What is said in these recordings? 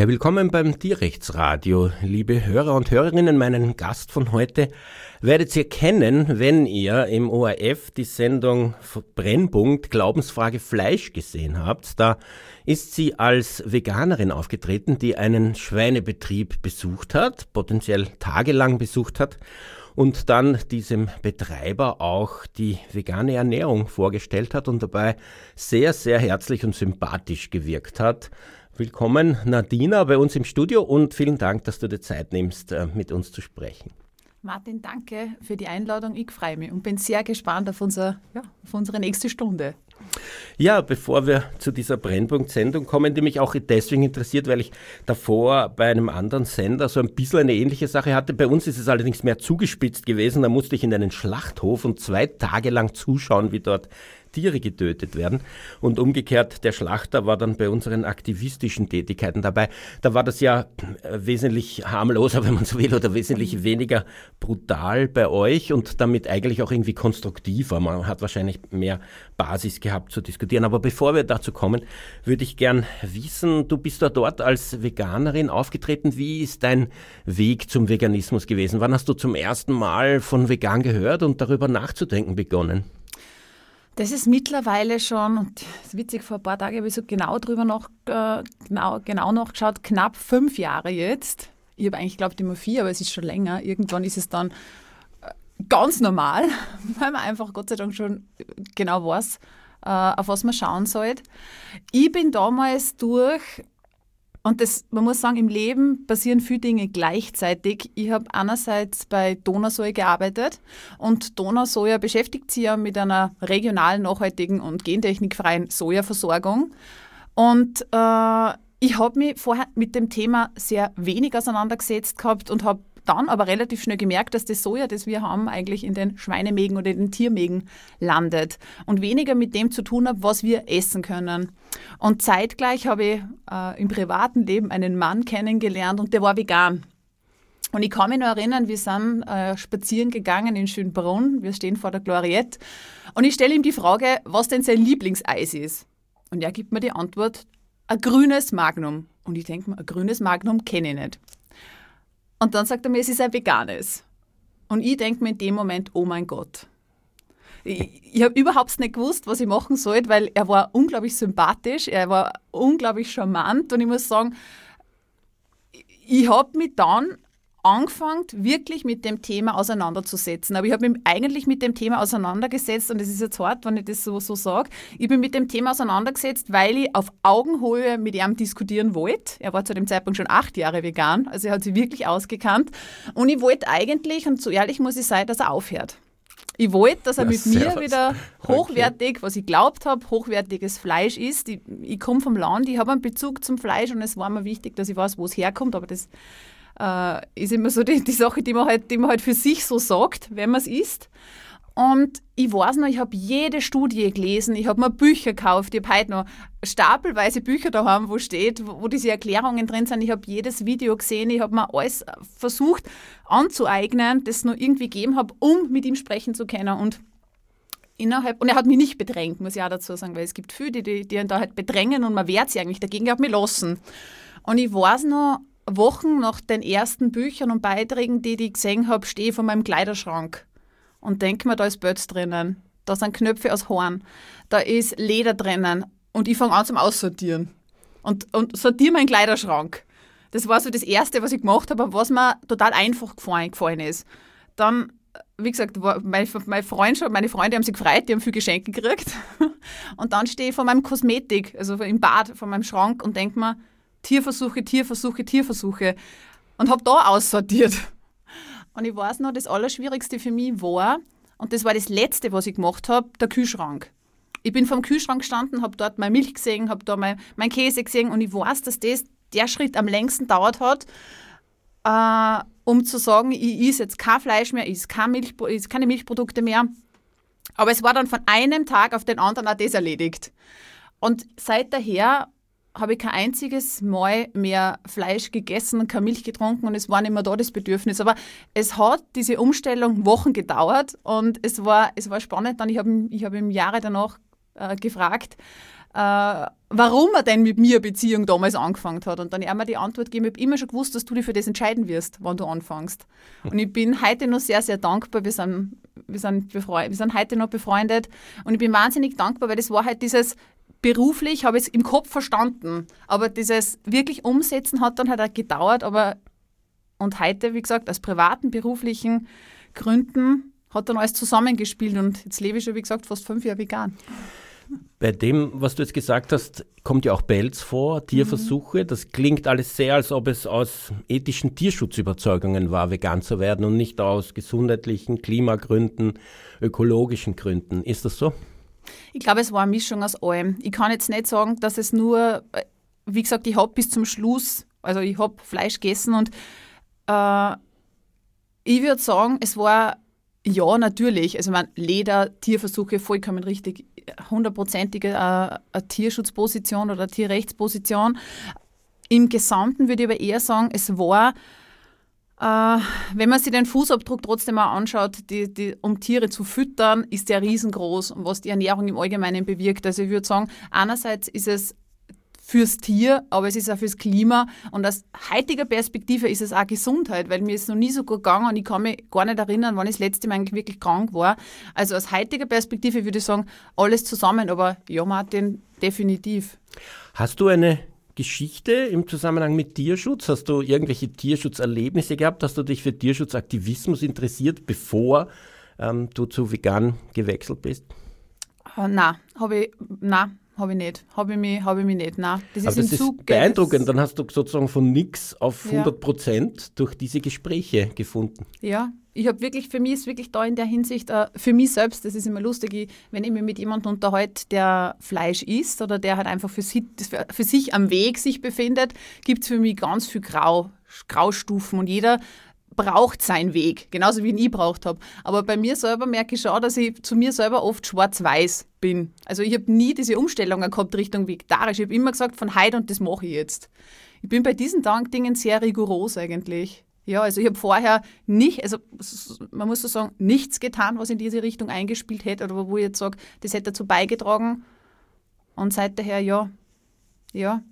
Ja, willkommen beim Tierrechtsradio, liebe Hörer und Hörerinnen. Meinen Gast von heute werdet ihr kennen, wenn ihr im ORF die Sendung Brennpunkt Glaubensfrage Fleisch gesehen habt. Da ist sie als Veganerin aufgetreten, die einen Schweinebetrieb besucht hat, potenziell tagelang besucht hat und dann diesem Betreiber auch die vegane Ernährung vorgestellt hat und dabei sehr, sehr herzlich und sympathisch gewirkt hat. Willkommen, Nadina, bei uns im Studio und vielen Dank, dass du dir Zeit nimmst, äh, mit uns zu sprechen. Martin, danke für die Einladung. Ich freue mich und bin sehr gespannt auf, unser, ja, auf unsere nächste Stunde. Ja, bevor wir zu dieser Brennpunkt-Sendung kommen, die mich auch deswegen interessiert, weil ich davor bei einem anderen Sender so ein bisschen eine ähnliche Sache hatte. Bei uns ist es allerdings mehr zugespitzt gewesen. Da musste ich in einen Schlachthof und zwei Tage lang zuschauen, wie dort Tiere getötet werden. Und umgekehrt, der Schlachter war dann bei unseren aktivistischen Tätigkeiten dabei. Da war das ja äh, wesentlich harmloser, wenn man so will, oder wesentlich weniger brutal bei euch und damit eigentlich auch irgendwie konstruktiver. Man hat wahrscheinlich mehr Basis gehabt zu diskutieren. Aber bevor wir dazu kommen, würde ich gern wissen, du bist da dort als Veganerin aufgetreten. Wie ist dein Weg zum Veganismus gewesen? Wann hast du zum ersten Mal von vegan gehört und darüber nachzudenken begonnen? Das ist mittlerweile schon, und das ist witzig, vor ein paar Tagen habe ich so genau drüber noch, äh, genau, genau nachgeschaut, knapp fünf Jahre jetzt. Ich habe eigentlich geglaubt immer vier, aber es ist schon länger. Irgendwann ist es dann äh, ganz normal, weil man einfach Gott sei Dank schon genau weiß, äh, auf was man schauen sollte. Ich bin damals durch und das, man muss sagen, im Leben passieren viele Dinge gleichzeitig. Ich habe einerseits bei Donausoja gearbeitet und Donausoja beschäftigt sich ja mit einer regionalen, nachhaltigen und gentechnikfreien Sojaversorgung. Und äh, ich habe mich vorher mit dem Thema sehr wenig auseinandergesetzt gehabt und habe dann aber relativ schnell gemerkt, dass das Soja, das wir haben, eigentlich in den Schweinemägen oder in den Tiermägen landet und weniger mit dem zu tun hat, was wir essen können. Und zeitgleich habe ich äh, im privaten Leben einen Mann kennengelernt und der war vegan. Und ich kann mich noch erinnern, wir sind äh, spazieren gegangen in Schönbrunn, wir stehen vor der Gloriette und ich stelle ihm die Frage, was denn sein Lieblingseis ist. Und er gibt mir die Antwort, ein grünes Magnum. Und ich denke mir, ein grünes Magnum kenne ich nicht. Und dann sagt er mir, es ist ein veganes. Und ich denke mir in dem Moment, oh mein Gott. Ich, ich habe überhaupt nicht gewusst, was ich machen sollte, weil er war unglaublich sympathisch, er war unglaublich charmant und ich muss sagen, ich habe mich dann angefangen, wirklich mit dem Thema auseinanderzusetzen. Aber ich habe mich eigentlich mit dem Thema auseinandergesetzt, und es ist jetzt hart, wenn ich das so, so sage, ich bin mit dem Thema auseinandergesetzt, weil ich auf Augenhöhe mit ihm diskutieren wollte. Er war zu dem Zeitpunkt schon acht Jahre vegan, also er hat sich wirklich ausgekannt. Und ich wollte eigentlich, und so ehrlich muss ich sein, dass er aufhört. Ich wollte, dass er ja, mit mir wieder hochwertig, okay. was ich glaubt habe, hochwertiges Fleisch isst. Ich, ich komme vom Land, ich habe einen Bezug zum Fleisch und es war mir wichtig, dass ich weiß, wo es herkommt, aber das äh, ist immer so die, die Sache, die man, halt, die man halt für sich so sagt, wenn man es isst. Und ich weiß noch, ich habe jede Studie gelesen, ich habe mir Bücher gekauft, ich habe heute noch stapelweise Bücher daheim, wo steht, wo, diese Erklärungen drin sind. Ich habe jedes Video gesehen, ich habe mir alles versucht anzueignen, das es nur irgendwie gegeben habe, um mit ihm sprechen zu können. Und innerhalb, und er hat mich nicht bedrängt, muss ich auch dazu sagen, weil es gibt viele, die, die, die ihn da halt bedrängen und man wehrt sich eigentlich dagegen, er hat mich lassen. Und ich weiß noch, Wochen nach den ersten Büchern und Beiträgen, die ich gesehen habe, stehe ich vor meinem Kleiderschrank und denke mir, da ist Bötz drinnen, da sind Knöpfe aus Horn, da ist Leder drinnen und ich fange an zum Aussortieren und, und sortiere meinen Kleiderschrank. Das war so das Erste, was ich gemacht habe, was mir total einfach gefallen, gefallen ist. Dann, wie gesagt, mein, mein Freund, meine Freunde haben sich gefreut, die haben viel Geschenke gekriegt. Und dann stehe ich vor meinem Kosmetik, also im Bad, vor meinem Schrank und denke mir, Tierversuche, Tierversuche, Tierversuche und habe da aussortiert. Und ich weiß noch, das Allerschwierigste für mich war, und das war das Letzte, was ich gemacht habe, der Kühlschrank. Ich bin vom Kühlschrank gestanden, habe dort meine Milch gesehen, habe da mein, mein Käse gesehen und ich weiß, dass das der Schritt am längsten dauert hat, äh, um zu sagen, ich esse jetzt kein Fleisch mehr, ich esse keine, Milch, ich keine Milchprodukte mehr. Aber es war dann von einem Tag auf den anderen auch das erledigt. und seit daher habe ich kein einziges Mal mehr Fleisch gegessen, keine Milch getrunken und es war nicht mehr da das Bedürfnis. Aber es hat diese Umstellung Wochen gedauert und es war, es war spannend. Dann ich habe ich hab ihm Jahre danach äh, gefragt, äh, warum er denn mit mir Beziehung damals angefangen hat. Und dann hat er mir die Antwort gegeben, ich habe immer schon gewusst, dass du dich für das entscheiden wirst, wann du anfängst. Und ich bin heute noch sehr, sehr dankbar. Wir sind, wir sind, wir sind heute noch befreundet. Und ich bin wahnsinnig dankbar, weil das war halt dieses, beruflich habe ich es im Kopf verstanden, aber dieses wirklich Umsetzen hat dann halt auch gedauert, aber und heute, wie gesagt, aus privaten, beruflichen Gründen hat dann alles zusammengespielt und jetzt lebe ich schon, wie gesagt, fast fünf Jahre vegan. Bei dem, was du jetzt gesagt hast, kommt ja auch Pelz vor, Tierversuche. Mhm. Das klingt alles sehr, als ob es aus ethischen Tierschutzüberzeugungen war, vegan zu werden und nicht aus gesundheitlichen, Klimagründen, ökologischen Gründen. Ist das so? Ich glaube, es war eine Mischung aus allem. Ich kann jetzt nicht sagen, dass es nur, äh, wie gesagt, ich habe bis zum Schluss, also ich habe Fleisch gegessen und äh, ich würde sagen, es war ja natürlich, also man Leder, Tierversuche, vollkommen richtig, hundertprozentige äh, Tierschutzposition oder Tierrechtsposition. Im Gesamten würde ich aber eher sagen, es war wenn man sich den Fußabdruck trotzdem mal anschaut, die, die, um Tiere zu füttern, ist der riesengroß, was die Ernährung im Allgemeinen bewirkt. Also ich würde sagen, einerseits ist es fürs Tier, aber es ist auch fürs Klima. Und aus heutiger Perspektive ist es auch Gesundheit, weil mir ist noch nie so gut gegangen und ich kann mich gar nicht erinnern, wann ich das letzte Mal eigentlich wirklich krank war. Also aus heutiger Perspektive würde ich sagen, alles zusammen. Aber ja, Martin, definitiv. Hast du eine Geschichte im Zusammenhang mit Tierschutz? Hast du irgendwelche Tierschutzerlebnisse gehabt? Hast du dich für Tierschutzaktivismus interessiert, bevor ähm, du zu vegan gewechselt bist? Uh, nein, habe ich, nein, habe ich nicht. Habe ich mich, habe ich mich nicht. Nein, das ist, das ist beeindruckend. Dann hast du sozusagen von nichts auf 100 Prozent ja. durch diese Gespräche gefunden. Ja, ich habe wirklich, für mich ist wirklich da in der Hinsicht, äh, für mich selbst, das ist immer lustig, wenn ich mich mit jemandem unterhalte, der Fleisch isst oder der halt einfach für, sich, für sich am Weg sich befindet, gibt es für mich ganz viel Grau, Graustufen und jeder braucht seinen Weg, genauso wie ihn ich braucht habe. Aber bei mir selber merke ich schon, dass ich zu mir selber oft schwarz-weiß bin. Also ich habe nie diese Umstellungen gehabt Richtung vegetarisch. Ich habe immer gesagt, von heute und das mache ich jetzt. Ich bin bei diesen Dingen sehr rigoros eigentlich. Ja, also ich habe vorher nicht, also man muss so sagen, nichts getan, was in diese Richtung eingespielt hätte oder wo ich jetzt sage, das hätte dazu beigetragen. Und seither, ja, ja,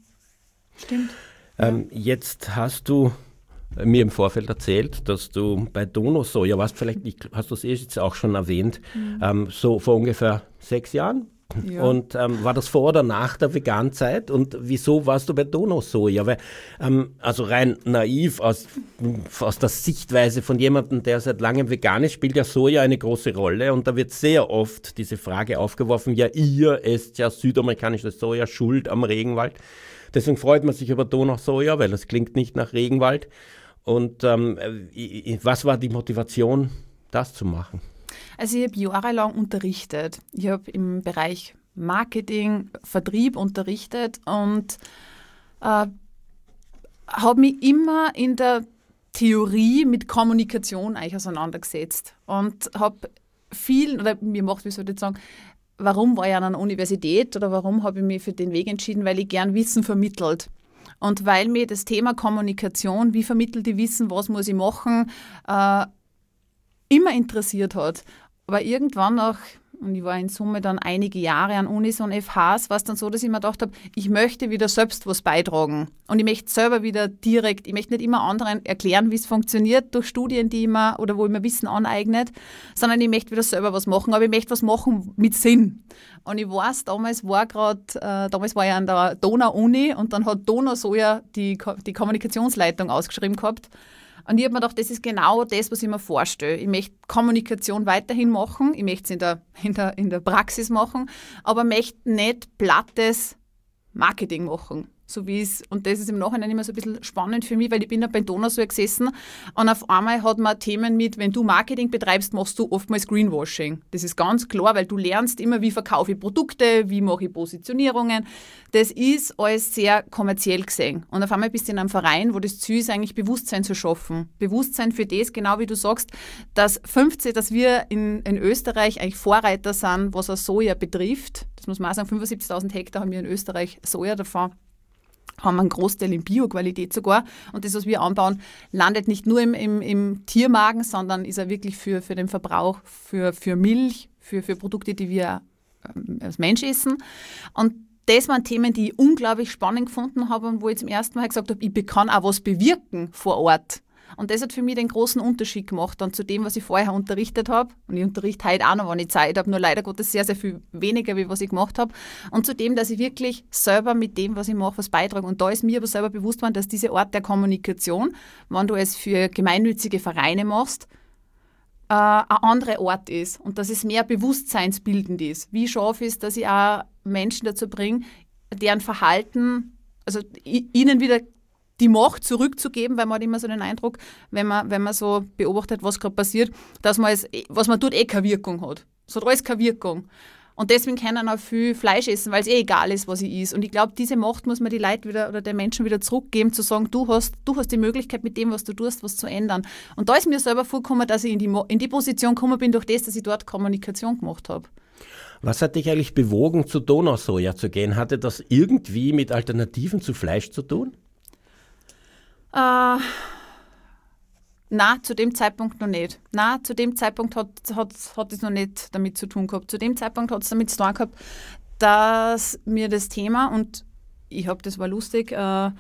stimmt. Ähm, jetzt hast du mir im Vorfeld erzählt, dass du bei Donosoja warst, vielleicht hast du es eh jetzt auch schon erwähnt, mhm. ähm, so vor ungefähr sechs Jahren ja. Und ähm, war das vor oder nach der Veganzeit? Und wieso warst du bei Donausoja? Weil, ähm, also rein naiv aus, aus der Sichtweise von jemandem, der seit langem vegan ist, spielt ja Soja eine große Rolle. Und da wird sehr oft diese Frage aufgeworfen, ja, ihr esst ja südamerikanisches Soja, schuld am Regenwald. Deswegen freut man sich über Donausoja, weil das klingt nicht nach Regenwald. Und ähm, was war die Motivation, das zu machen? Also ich habe jahrelang unterrichtet. Ich habe im Bereich Marketing, Vertrieb unterrichtet und äh, habe mich immer in der Theorie mit Kommunikation eigentlich auseinandergesetzt und habe viel, oder mir macht, wie soll ich sagen, warum war ich an einer Universität oder warum habe ich mich für den Weg entschieden, weil ich gern Wissen vermittelt. Und weil mir das Thema Kommunikation, wie vermittelt die Wissen, was muss ich machen, äh, immer interessiert hat. Aber irgendwann nach, und ich war in Summe dann einige Jahre an Unis und FHs, war es dann so, dass ich mir gedacht habe, ich möchte wieder selbst was beitragen. Und ich möchte selber wieder direkt, ich möchte nicht immer anderen erklären, wie es funktioniert durch Studien, die immer oder wo ich mir Wissen aneignet, sondern ich möchte wieder selber was machen, aber ich möchte was machen mit Sinn. Und ich weiß, damals war gerade, äh, damals war ich an der Donau-Uni und dann hat Donau Soja die, die Kommunikationsleitung ausgeschrieben gehabt. Und ich habe mir gedacht, das ist genau das, was ich mir vorstelle. Ich möchte Kommunikation weiterhin machen, ich möchte es in der, in, der, in der Praxis machen, aber möchte nicht plattes Marketing machen. So wie es, und das ist im Nachhinein immer so ein bisschen spannend für mich, weil ich bin da bei Donausoja gesessen und auf einmal hat man Themen mit, wenn du Marketing betreibst, machst du oftmals Greenwashing. Das ist ganz klar, weil du lernst immer, wie verkaufe ich Produkte, wie mache ich Positionierungen. Das ist alles sehr kommerziell gesehen. Und auf einmal bist du in einem Verein, wo das Ziel ist, eigentlich Bewusstsein zu schaffen. Bewusstsein für das, genau wie du sagst, dass 15, dass wir in, in Österreich eigentlich Vorreiter sind, was das Soja betrifft. Das muss man auch sagen, 75.000 Hektar haben wir in Österreich Soja davon haben einen Großteil in Bioqualität sogar. Und das, was wir anbauen, landet nicht nur im, im, im Tiermagen, sondern ist auch wirklich für, für den Verbrauch, für, für Milch, für, für Produkte, die wir ähm, als Mensch essen. Und das waren Themen, die ich unglaublich spannend gefunden habe und wo ich zum ersten Mal gesagt habe, ich kann auch was bewirken vor Ort. Und das hat für mich den großen Unterschied gemacht dann zu dem, was ich vorher unterrichtet habe. Und ich unterrichte heute auch noch, wenn ich Zeit habe, nur leider Gottes sehr, sehr viel weniger, wie was ich gemacht habe. Und zu dem, dass ich wirklich selber mit dem, was ich mache, was beitrage. Und da ist mir aber selber bewusst worden, dass diese Art der Kommunikation, wenn du es für gemeinnützige Vereine machst, äh, ein anderer Ort ist und dass es mehr bewusstseinsbildend ist. Wie schaffe ich es, dass ich auch Menschen dazu bringe, deren Verhalten, also ihnen wieder die Macht zurückzugeben, weil man hat immer so den Eindruck, wenn man, wenn man so beobachtet, was gerade passiert, dass man es, was man tut, eh keine Wirkung hat. Es hat alles keine Wirkung. Und deswegen können auch viel Fleisch essen, weil es eh egal ist, was ich is. Und ich glaube, diese Macht muss man die Leute wieder oder den Menschen wieder zurückgeben, zu sagen, du hast, du hast die Möglichkeit, mit dem, was du tust, was zu ändern. Und da ist mir selber vorgekommen, dass ich in die, in die Position gekommen bin, durch das, dass ich dort Kommunikation gemacht habe. Was hat dich eigentlich bewogen, zu Donausoja zu gehen? Hatte das irgendwie mit Alternativen zu Fleisch zu tun? Äh, na, zu dem Zeitpunkt noch nicht. Na, zu dem Zeitpunkt hat, hat, hat es noch nicht damit zu tun gehabt. Zu dem Zeitpunkt hat es damit zu tun gehabt, dass mir das Thema, und ich habe, das war lustig, äh,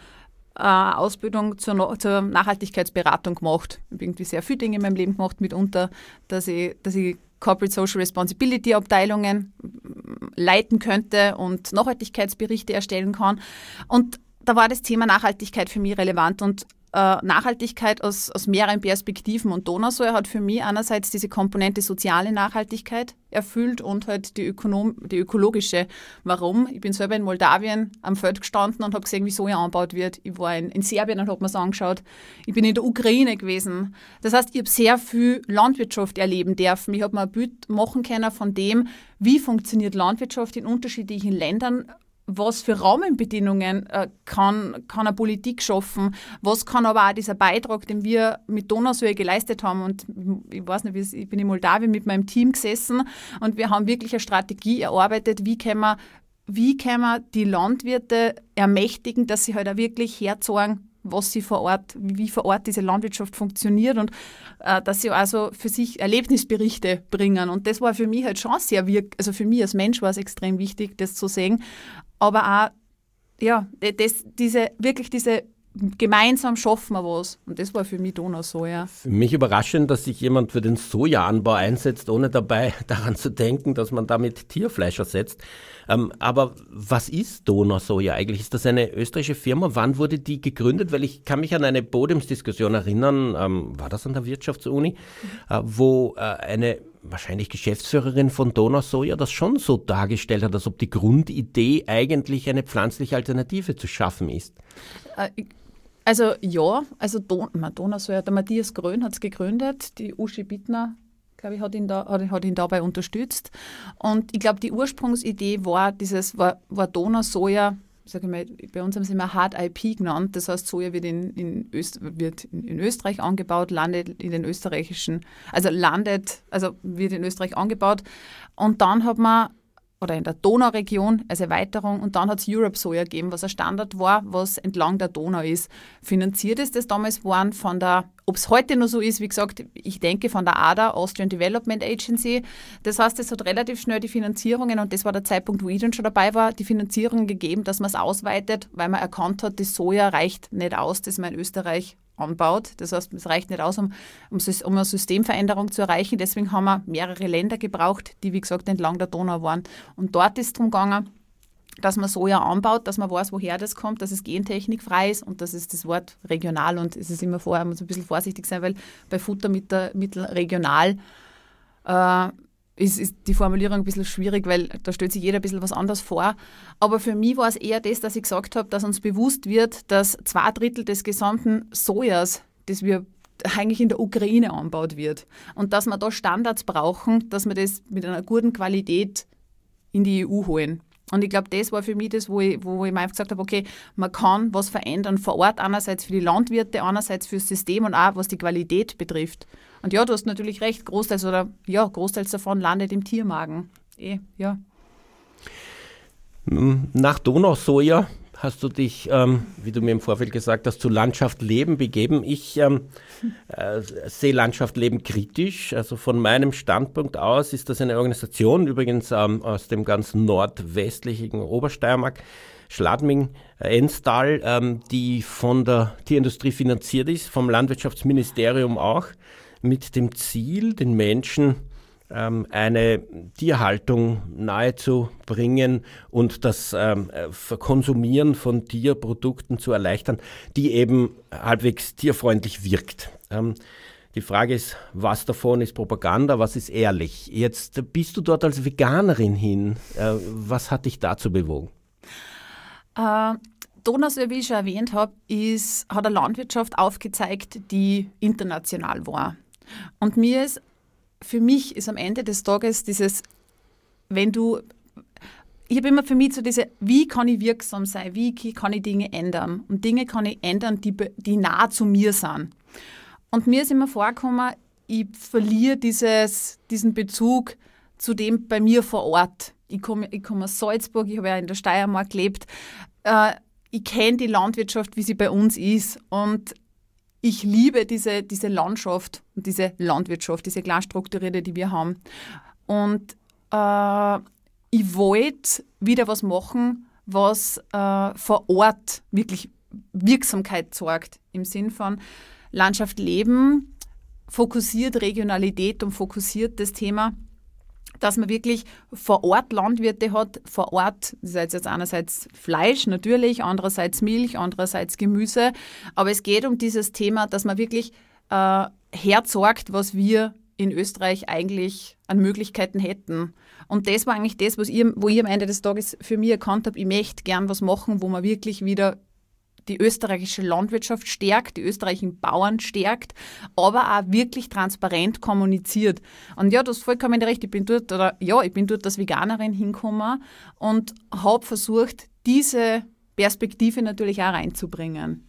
Ausbildung zur, zur, Nachhaltigkeitsberatung gemacht. Ich habe irgendwie sehr viele Dinge in meinem Leben gemacht, mitunter, dass ich, dass ich Corporate Social Responsibility Abteilungen leiten könnte und Nachhaltigkeitsberichte erstellen kann. Und da war das Thema Nachhaltigkeit für mich relevant und äh, Nachhaltigkeit aus, aus mehreren Perspektiven. Und Donausäure hat für mich einerseits diese Komponente soziale Nachhaltigkeit erfüllt und halt die, Ökonom die ökologische. Warum? Ich bin selber in Moldawien am Feld gestanden und habe gesehen, wie Soja angebaut wird. Ich war in, in Serbien und habe mir das angeschaut. Ich bin in der Ukraine gewesen. Das heißt, ich habe sehr viel Landwirtschaft erleben dürfen. Ich habe mir ein Bild machen können von dem, wie funktioniert Landwirtschaft in unterschiedlichen Ländern was für Rahmenbedingungen äh, kann, kann eine Politik schaffen, was kann aber auch dieser Beitrag, den wir mit Donausäure geleistet haben. Und ich weiß nicht, ich bin in Moldawien mit meinem Team gesessen und wir haben wirklich eine Strategie erarbeitet, wie können wir, wie können wir die Landwirte ermächtigen, dass sie halt auch wirklich herzogen, was sie vor Ort, wie vor Ort diese Landwirtschaft funktioniert und äh, dass sie also für sich Erlebnisberichte bringen. Und das war für mich halt schon sehr wirk also für mich als Mensch war es extrem wichtig, das zu sehen aber auch, ja, das, diese, wirklich diese gemeinsam schaffen wir was. Und das war für mich Donau so, ja. Für mich überraschend, dass sich jemand für den Sojaanbau einsetzt, ohne dabei daran zu denken, dass man damit Tierfleisch ersetzt. Ähm, aber was ist Donausoja eigentlich? Ist das eine österreichische Firma? Wann wurde die gegründet? Weil ich kann mich an eine Podiumsdiskussion erinnern, ähm, war das an der Wirtschaftsuni, äh, wo äh, eine wahrscheinlich Geschäftsführerin von Donausoja das schon so dargestellt hat, als ob die Grundidee eigentlich eine pflanzliche Alternative zu schaffen ist. Äh, also ja, also Don Donausoja, der Matthias Grön hat es gegründet, die Uschi Bittner glaube ich, hat ihn, da, hat, ihn dabei unterstützt. Und ich glaube, die Ursprungsidee war dieses, war, war Donausoja, sage ich mal, bei uns haben sie immer Hard IP genannt. Das heißt, Soja wird in, in, Öst, wird in Österreich angebaut, landet in den österreichischen, also landet, also wird in Österreich angebaut. Und dann hat man oder in der Donauregion als Erweiterung und dann hat es Europe Soja gegeben, was ein Standard war, was entlang der Donau ist. Finanziert ist das damals waren von der, ob es heute noch so ist, wie gesagt, ich denke von der ADA, Austrian Development Agency. Das heißt, es hat relativ schnell die Finanzierungen und das war der Zeitpunkt, wo ich dann schon dabei war, die Finanzierung gegeben, dass man es ausweitet, weil man erkannt hat, das Soja reicht nicht aus, das man in Österreich anbaut. Das heißt, es reicht nicht aus, um, um, um, eine Systemveränderung zu erreichen. Deswegen haben wir mehrere Länder gebraucht, die, wie gesagt, entlang der Donau waren. Und dort ist es darum gegangen, dass man Soja anbaut, dass man weiß, woher das kommt, dass es gentechnikfrei ist und das ist das Wort regional und es ist immer vorher, muss ein bisschen vorsichtig sein, weil bei Futtermitteln regional äh, ist, ist die Formulierung ein bisschen schwierig, weil da stellt sich jeder ein bisschen was anderes vor. Aber für mich war es eher das, dass ich gesagt habe, dass uns bewusst wird, dass zwei Drittel des gesamten Sojas, das wir eigentlich in der Ukraine anbaut wird. Und dass wir da Standards brauchen, dass wir das mit einer guten Qualität in die EU holen. Und ich glaube, das war für mich das, wo ich, wo ich mir einfach gesagt habe, okay, man kann was verändern vor Ort, einerseits für die Landwirte, andererseits fürs System und auch was die Qualität betrifft. Und ja, du hast natürlich recht, Großteils oder ja, Großteils davon landet im Tiermagen. Eh, ja. Nach Donausoja hast du dich, ähm, wie du mir im Vorfeld gesagt hast, zu Landschaft Leben begeben. Ich ähm, äh, sehe Landschaft Leben kritisch. Also von meinem Standpunkt aus ist das eine Organisation, übrigens ähm, aus dem ganz nordwestlichen Obersteiermark, Schladming, äh, Enstal, ähm, die von der Tierindustrie finanziert ist, vom Landwirtschaftsministerium auch, mit dem Ziel, den Menschen eine Tierhaltung nahezubringen und das ähm, Verkonsumieren von Tierprodukten zu erleichtern, die eben halbwegs tierfreundlich wirkt. Ähm, die Frage ist, was davon ist Propaganda, was ist ehrlich? Jetzt bist du dort als Veganerin hin. Äh, was hat dich dazu bewogen? Äh, Donausäu, wie ich schon erwähnt habe, hat eine Landwirtschaft aufgezeigt, die international war. Und mir ist für mich ist am Ende des Tages dieses, wenn du, ich habe immer für mich so diese, wie kann ich wirksam sein, wie kann ich Dinge ändern? Und Dinge kann ich ändern, die, die nah zu mir sind. Und mir ist immer vorgekommen, ich verliere dieses, diesen Bezug zu dem bei mir vor Ort. Ich komme ich komm aus Salzburg, ich habe ja in der Steiermark gelebt. Äh, ich kenne die Landwirtschaft, wie sie bei uns ist. Und ich liebe diese, diese Landschaft und diese Landwirtschaft, diese Glasstrukturierte, die wir haben. Und äh, ich wollte wieder was machen, was äh, vor Ort wirklich Wirksamkeit sorgt, im Sinn von Landschaft leben, fokussiert Regionalität und fokussiert das Thema dass man wirklich vor Ort Landwirte hat, vor Ort, das heißt jetzt einerseits Fleisch natürlich, andererseits Milch, andererseits Gemüse, aber es geht um dieses Thema, dass man wirklich äh, hersorgt, was wir in Österreich eigentlich an Möglichkeiten hätten. Und das war eigentlich das, was ihr, wo ich am Ende des Tages für mich erkannt habe, ich möchte gern was machen, wo man wirklich wieder die österreichische Landwirtschaft stärkt, die österreichischen Bauern stärkt, aber auch wirklich transparent kommuniziert. Und ja, du hast vollkommen recht, ich bin dort, oder ja, ich bin dort als Veganerin hingekommen und habe versucht, diese Perspektive natürlich auch reinzubringen.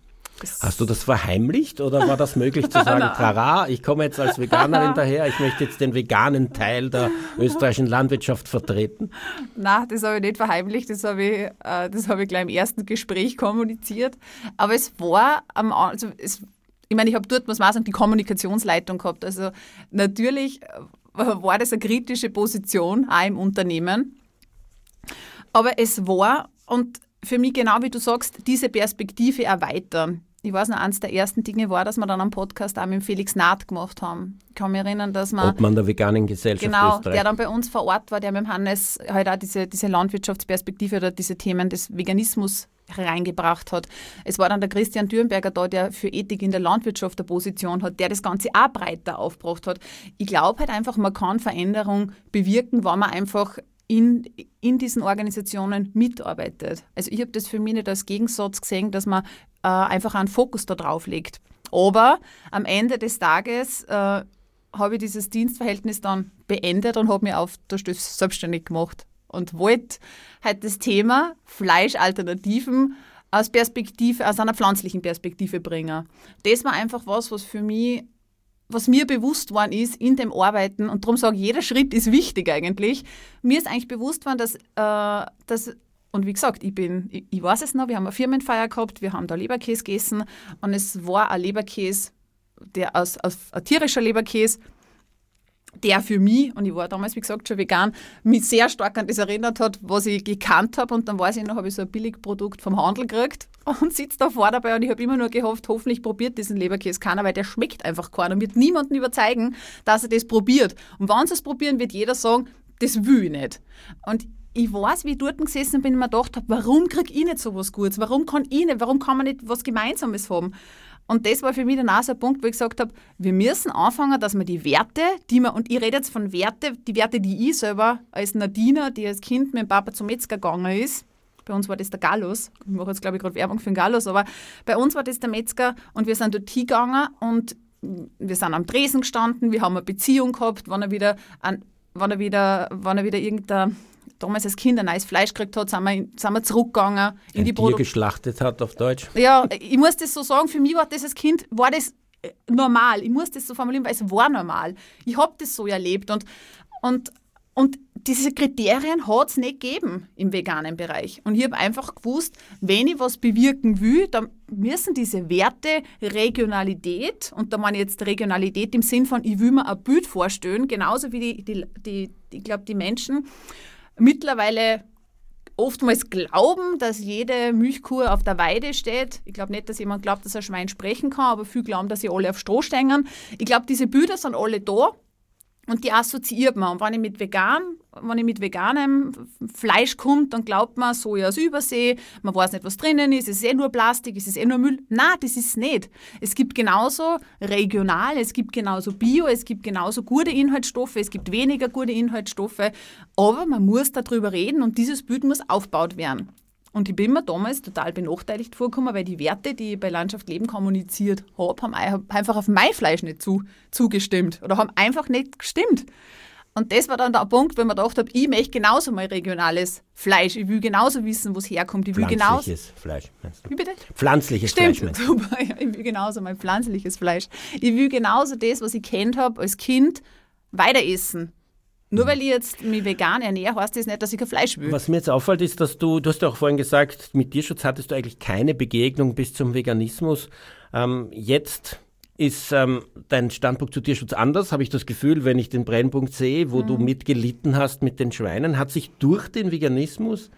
Hast du das verheimlicht oder war das möglich zu sagen, trara, ich komme jetzt als Veganerin daher, ich möchte jetzt den veganen Teil der österreichischen Landwirtschaft vertreten? Nein, das habe ich nicht verheimlicht, das habe ich, äh, das habe ich gleich im ersten Gespräch kommuniziert. Aber es war am also es, ich meine, ich habe dort, muss man sagen, die Kommunikationsleitung gehabt. Also natürlich war das eine kritische Position auch im Unternehmen. Aber es war, und für mich genau wie du sagst, diese Perspektive erweitern ich weiß noch, eines der ersten Dinge war, dass wir dann einen Podcast auch mit Felix Naht gemacht haben. Ich kann mich erinnern, dass man. Obmann der veganen Gesellschaft. Genau, Österreich. der dann bei uns vor Ort war, der mit Hannes halt auch diese, diese Landwirtschaftsperspektive oder diese Themen des Veganismus hereingebracht hat. Es war dann der Christian Dürnberger da, der für Ethik in der Landwirtschaft eine Position hat, der das Ganze auch breiter aufgebracht hat. Ich glaube halt einfach, man kann Veränderung bewirken, wenn man einfach in, in diesen Organisationen mitarbeitet. Also ich habe das für mich nicht als Gegensatz gesehen, dass man äh, einfach einen Fokus darauf legt. Aber am Ende des Tages äh, habe ich dieses Dienstverhältnis dann beendet und habe mich auf der Stöß selbstständig gemacht und wollte halt das Thema Fleischalternativen aus Perspektive, aus einer pflanzlichen Perspektive bringen. Das war einfach was, was für mich was mir bewusst worden ist in dem Arbeiten, und darum sage ich, jeder Schritt ist wichtig eigentlich, mir ist eigentlich bewusst worden, dass, äh, dass und wie gesagt, ich bin, ich, ich, weiß es noch, wir haben eine Firmenfeier gehabt, wir haben da Leberkäse gegessen und es war ein Leberkäse, der aus, aus ein tierischer Leberkäse, der für mich, und ich war damals, wie gesagt, schon vegan, mich sehr stark an das erinnert hat, was ich gekannt habe. Und dann weiß ich noch, habe ich so ein Billigprodukt vom Handel gekriegt und sitze da vor dabei und ich habe immer nur gehofft, hoffentlich probiert diesen Leberkäse keiner, weil der schmeckt einfach keiner und wird niemanden überzeugen, dass er das probiert. Und wenn sie es probieren, wird jeder sagen, das will ich nicht. Und ich weiß, wie ich dort gesessen bin und mir gedacht habe, warum kriege ich nicht so was Gutes? Warum kann ich nicht? Warum kann man nicht was Gemeinsames haben? Und das war für mich dann auch so ein Punkt, wo ich gesagt habe, wir müssen anfangen, dass wir die Werte, die wir, und ich rede jetzt von Werte, die Werte, die ich selber als Nadina, die als Kind mit dem Papa zum Metzger gegangen ist, bei uns war das der Gallus, ich mache jetzt glaube ich gerade Werbung für den Gallus, aber bei uns war das der Metzger und wir sind dort hingegangen und wir sind am Tresen gestanden, wir haben eine Beziehung gehabt, wenn er wieder, an, wenn er wieder, wenn er wieder irgendein damals als Kind ein neues Fleisch gekriegt hat, sind wir, sind wir zurückgegangen in ein die Tier geschlachtet hat auf Deutsch. Ja, ich muss das so sagen, für mich war das als Kind, war das äh, normal. Ich muss das so formulieren, weil es war normal. Ich habe das so erlebt und, und, und diese Kriterien hat es nicht gegeben im veganen Bereich. Und ich habe einfach gewusst, wenn ich was bewirken will, dann müssen diese Werte Regionalität, und da meine ich jetzt Regionalität im Sinn von, ich will mir ein Bild vorstellen, genauso wie die, die, die ich glaube, die Menschen mittlerweile oftmals glauben, dass jede Milchkuh auf der Weide steht. Ich glaube nicht, dass jemand glaubt, dass ein Schwein sprechen kann, aber viele glauben, dass sie alle auf Stroh stehen. Ich glaube, diese Bilder sind alle da und die assoziiert man. Und wenn ich mit vegan, wenn ich mit veganem Fleisch komme, dann glaubt man, Soja aus Übersee, man weiß nicht, was drinnen ist, es ist eh nur Plastik, es ist eh nur Müll. Nein, das ist nicht. Es gibt genauso regional, es gibt genauso Bio, es gibt genauso gute Inhaltsstoffe, es gibt weniger gute Inhaltsstoffe, aber man muss darüber reden und dieses Bild muss aufgebaut werden. Und ich bin mir damals total benachteiligt vorgekommen, weil die Werte, die ich bei Landschaft Leben kommuniziert habe, haben einfach auf mein Fleisch nicht zu, zugestimmt oder haben einfach nicht gestimmt. Und das war dann der Punkt, wenn man gedacht habe, ich möchte genauso mal regionales Fleisch. Ich will genauso wissen, wo es herkommt. Ich will pflanzliches genauso, Fleisch, meinst du? Wie bitte? Pflanzliches Stimmt, Fleisch. Super, ja, ich will genauso mein pflanzliches Fleisch. Ich will genauso das, was ich kennt habe als Kind, weiter essen. Nur weil ich jetzt mich vegan ernähre, heißt das nicht, dass ich kein Fleisch will. Was mir jetzt auffällt, ist, dass du, du hast ja auch vorhin gesagt, mit Tierschutz hattest du eigentlich keine Begegnung bis zum Veganismus. Ähm, jetzt ist ähm, dein Standpunkt zu Tierschutz anders, habe ich das Gefühl, wenn ich den Brennpunkt sehe, wo mhm. du mitgelitten hast mit den Schweinen. Hat sich durch den Veganismus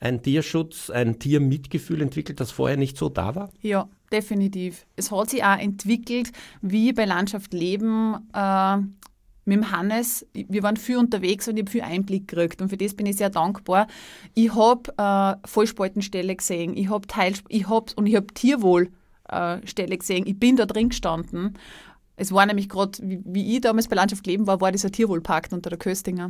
ein Tierschutz, ein Tiermitgefühl entwickelt, das vorher nicht so da war? Ja, definitiv. Es hat sich auch entwickelt, wie bei Landschaft Leben äh, mit dem Hannes, wir waren viel unterwegs und ich habe viel Einblick gekriegt und für das bin ich sehr dankbar. Ich habe äh, Vollspaltenstelle gesehen, ich habe Teil, ich hab, und ich habe Tierwohlstelle äh, gesehen. Ich bin da drin gestanden. Es war nämlich gerade, wie, wie, ich damals bei Landschaft Leben war, war dieser Tierwohlpark unter der Köstinger.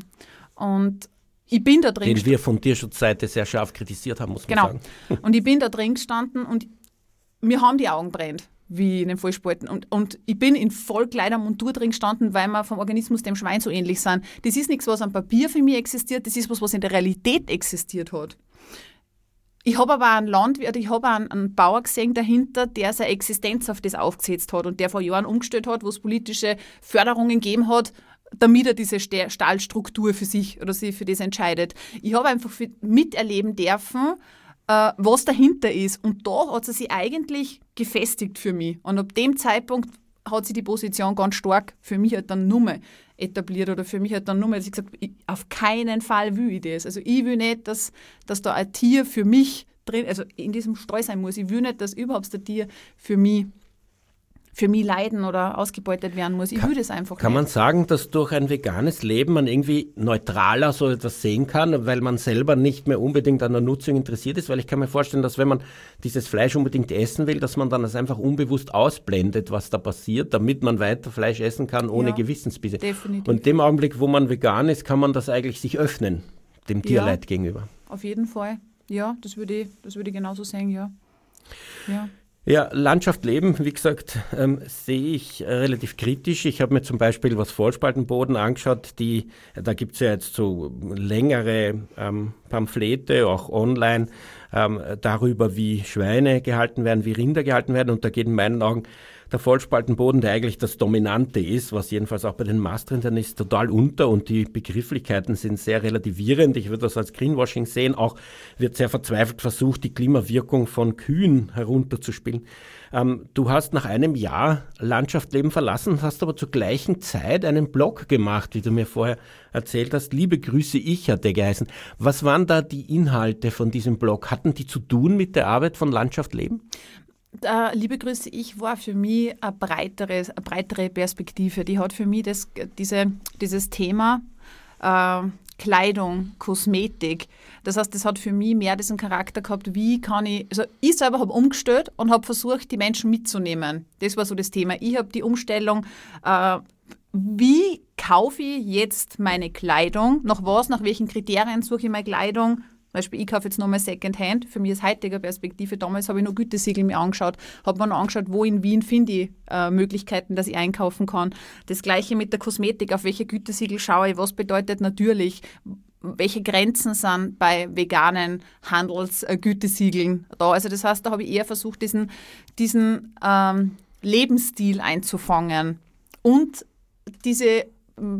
Und ich bin da drin Den wir von Tierschutzseite sehr scharf kritisiert haben, muss man genau. sagen. Und ich bin da drin gestanden und mir haben die Augen brennt wie in den Vollspalten. Und, und ich bin in vollkleider Montur drin gestanden, weil wir vom Organismus dem Schwein so ähnlich sind. Das ist nichts, was am Papier für mich existiert, das ist was, was in der Realität existiert hat. Ich habe aber einen Landwirt, ich habe einen, einen Bauer gesehen dahinter, der seine Existenz auf das aufgesetzt hat und der vor Jahren umgestellt hat, wo es politische Förderungen gegeben hat, damit er diese Stahlstruktur für sich oder sich für das entscheidet. Ich habe einfach miterleben dürfen, äh, was dahinter ist. Und da hat sie sich eigentlich gefestigt für mich. Und ab dem Zeitpunkt hat sie die Position ganz stark für mich halt dann nur etabliert oder für mich halt dann nur, dass ich gesagt ich, auf keinen Fall will ich das. Also ich will nicht, dass, dass da ein Tier für mich drin, also in diesem Stall sein muss. Ich will nicht, dass überhaupt ein Tier für mich für mich leiden oder ausgebeutet werden muss. Ich kann, will das einfach Kann nicht. man sagen, dass durch ein veganes Leben man irgendwie neutraler so etwas sehen kann, weil man selber nicht mehr unbedingt an der Nutzung interessiert ist? Weil ich kann mir vorstellen, dass wenn man dieses Fleisch unbedingt essen will, dass man dann das einfach unbewusst ausblendet, was da passiert, damit man weiter Fleisch essen kann ohne ja, Gewissensbisse. Definitiv. Und in dem Augenblick, wo man vegan ist, kann man das eigentlich sich öffnen, dem Tierleid ja, gegenüber. Auf jeden Fall. Ja, das würde ich, das würde ich genauso sehen, ja. Ja. Ja, Landschaft leben, wie gesagt, ähm, sehe ich äh, relativ kritisch. Ich habe mir zum Beispiel was Vollspaltenboden angeschaut, die, da gibt es ja jetzt so längere ähm, Pamphlete, auch online, ähm, darüber, wie Schweine gehalten werden, wie Rinder gehalten werden. Und da geht in meinen Augen der Vollspaltenboden, der eigentlich das Dominante ist, was jedenfalls auch bei den Mastrindern ist, total unter und die Begrifflichkeiten sind sehr relativierend. Ich würde das als Greenwashing sehen. Auch wird sehr verzweifelt versucht, die Klimawirkung von Kühen herunterzuspielen. Ähm, du hast nach einem Jahr Landschaft Leben verlassen, hast aber zur gleichen Zeit einen Blog gemacht, wie du mir vorher erzählt hast. Liebe Grüße, ich hat der geheißen. Was waren da die Inhalte von diesem Blog? Hatten die zu tun mit der Arbeit von Landschaft Leben? Äh, liebe Grüße, ich war für mich eine breitere, eine breitere Perspektive. Die hat für mich das, diese, dieses Thema äh, Kleidung, Kosmetik. Das heißt, das hat für mich mehr diesen Charakter gehabt, wie kann ich, also ich selber habe umgestellt und habe versucht, die Menschen mitzunehmen. Das war so das Thema. Ich habe die Umstellung, äh, wie kaufe ich jetzt meine Kleidung, nach was, nach welchen Kriterien suche ich meine Kleidung, Beispiel, ich kaufe jetzt nochmal Secondhand. Für mich aus heutiger Perspektive, damals habe ich noch Gütesiegel mir angeschaut, habe mir noch angeschaut, wo in Wien finde ich äh, Möglichkeiten, dass ich einkaufen kann. Das gleiche mit der Kosmetik, auf welche Gütesiegel schaue ich, was bedeutet natürlich, welche Grenzen sind bei veganen Handelsgütesiegeln da. Also das heißt, da habe ich eher versucht, diesen, diesen ähm, Lebensstil einzufangen und diese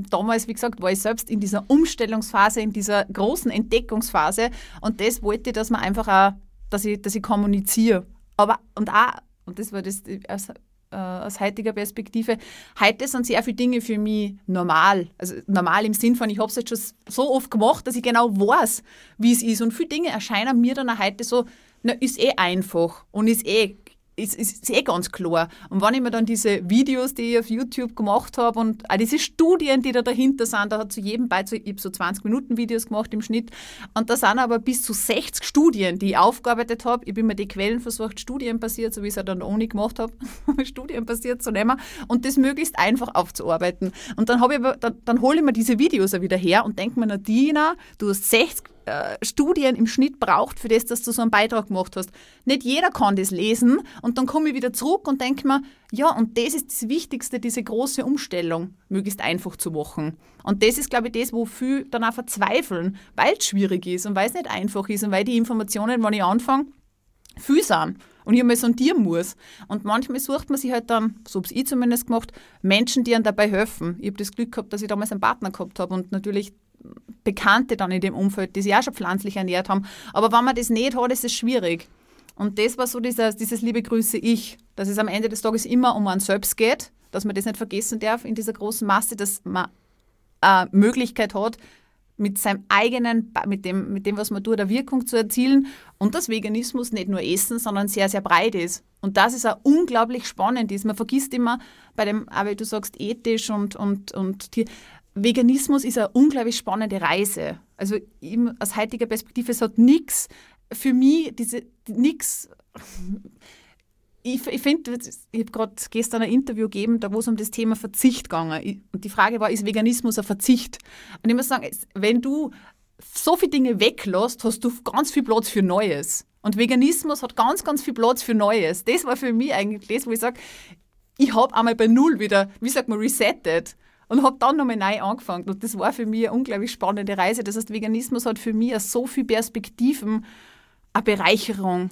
damals, wie gesagt, war ich selbst in dieser Umstellungsphase, in dieser großen Entdeckungsphase und das wollte ich, dass man einfach auch, dass ich, dass ich kommuniziere. Aber und auch, und das war das aus, äh, aus heutiger Perspektive, heute sind sehr viele Dinge für mich normal. Also normal im Sinn von, ich habe es jetzt schon so oft gemacht, dass ich genau weiß, wie es ist. Und viele Dinge erscheinen mir dann auch heute so, na, ist eh einfach und ist eh ist, ist, ist eh ganz klar. Und wenn ich mir dann diese Videos, die ich auf YouTube gemacht habe und auch diese Studien, die da dahinter sind, da hat zu jedem Beitrag, ich habe so 20 Minuten Videos gemacht im Schnitt und da sind aber bis zu 60 Studien, die ich aufgearbeitet habe. Ich habe immer die Quellen versucht, studienbasiert, so wie ich es dann auch nicht gemacht habe, studienbasiert zu nehmen und das möglichst einfach aufzuarbeiten. Und dann, habe ich dann, dann hole ich mir diese Videos auch wieder her und denke mir, Nadina, du hast 60 äh, Studien im Schnitt braucht für das, dass du so einen Beitrag gemacht hast. Nicht jeder kann das lesen und dann komme ich wieder zurück und denke mir, ja, und das ist das Wichtigste, diese große Umstellung möglichst einfach zu machen. Und das ist, glaube ich, das, wo viele dann auch verzweifeln, weil es schwierig ist und weil es nicht einfach ist und weil die Informationen, wenn ich anfange, viel sind und ich einmal sondieren muss. Und manchmal sucht man sich halt dann, so habe ich zumindest gemacht, Menschen, die einem dabei helfen. Ich habe das Glück gehabt, dass ich damals einen Partner gehabt habe und natürlich Bekannte dann in dem Umfeld, die sich auch schon pflanzlich ernährt haben. Aber wenn man das nicht hat, ist es schwierig. Und das war so dieses, dieses liebe Grüße Ich, dass es am Ende des Tages immer um einen selbst geht, dass man das nicht vergessen darf in dieser großen Masse, dass man eine Möglichkeit hat, mit seinem eigenen, mit dem, mit dem, was man tut, eine Wirkung zu erzielen und dass Veganismus nicht nur Essen, sondern sehr, sehr breit ist. Und das ist auch unglaublich spannend ist. Man vergisst immer bei dem, aber du sagst ethisch und, und, und Veganismus ist eine unglaublich spannende Reise. Also aus heutiger Perspektive, es hat nichts für mich, diese nichts. Ich, ich finde, ich habe gerade gestern ein Interview gegeben, da wo es um das Thema Verzicht ging. Und die Frage war, ist Veganismus ein Verzicht? Und ich muss sagen, wenn du so viele Dinge weglässt, hast du ganz viel Platz für Neues. Und Veganismus hat ganz, ganz viel Platz für Neues. Das war für mich eigentlich das, wo ich sage, ich habe einmal bei Null wieder, wie sagt man, resettet und habe dann nochmal neu angefangen. Und das war für mich eine unglaublich spannende Reise. Das heißt, Veganismus hat für mich so viele Perspektiven, eine Bereicherung.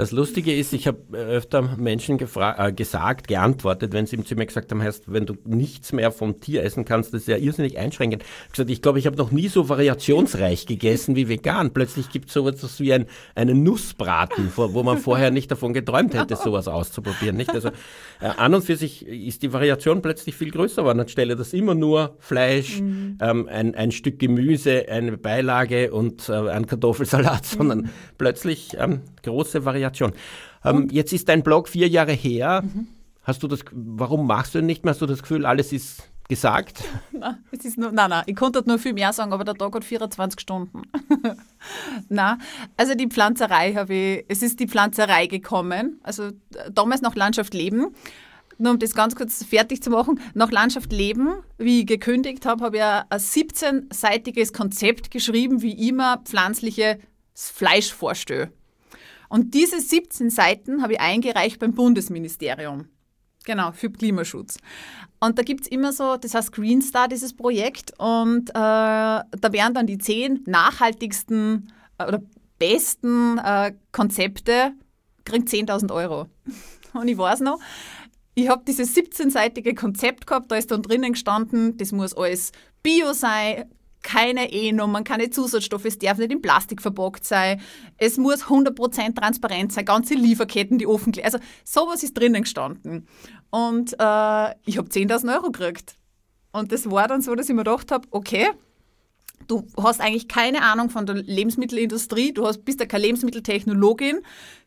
Das Lustige ist, ich habe öfter Menschen äh, gesagt, geantwortet, wenn sie zu mir gesagt haben, heißt, wenn du nichts mehr vom Tier essen kannst, das ist ja irrsinnig einschränkend. Ich gesagt, ich glaube, ich habe noch nie so variationsreich gegessen wie vegan. Plötzlich gibt es sowas wie ein, einen Nussbraten, wo man vorher nicht davon geträumt hätte, sowas auszuprobieren. Nicht? Also äh, an und für sich ist die Variation plötzlich viel größer geworden. Anstelle dass immer nur Fleisch, mhm. ähm, ein, ein Stück Gemüse, eine Beilage und äh, ein Kartoffelsalat, sondern mhm. plötzlich ähm, große Variation. Ähm, jetzt ist dein Blog vier Jahre her. Mhm. Hast du das, warum machst du nicht mehr? Hast du das Gefühl, alles ist gesagt? Nein, es ist nur, nein, nein, ich konnte nur viel mehr sagen, aber der Tag hat 24 Stunden. na, also die Pflanzerei habe ich, es ist die Pflanzerei gekommen, also damals noch Landschaft leben. Nur um das ganz kurz fertig zu machen, nach Landschaft leben, wie ich gekündigt habe, habe ich ein 17-seitiges Konzept geschrieben, wie immer pflanzliches Fleisch vorstelle. Und diese 17 Seiten habe ich eingereicht beim Bundesministerium. Genau, für Klimaschutz. Und da gibt es immer so, das heißt Green Star, dieses Projekt. Und äh, da werden dann die zehn nachhaltigsten äh, oder besten äh, Konzepte, kriegen 10.000 Euro. Und ich weiß noch, ich habe dieses 17-seitige Konzept gehabt, da ist dann drinnen gestanden, das muss alles Bio sein, keine E-Nummern, keine Zusatzstoffe, es darf nicht in Plastik verpackt sein, es muss 100% transparent sein, ganze Lieferketten, die offen Also sowas ist drinnen gestanden. Und äh, ich habe 10.000 Euro gekriegt. Und das war dann so, dass ich mir gedacht habe, okay, du hast eigentlich keine Ahnung von der Lebensmittelindustrie, du hast, bist ja keine Lebensmitteltechnologin,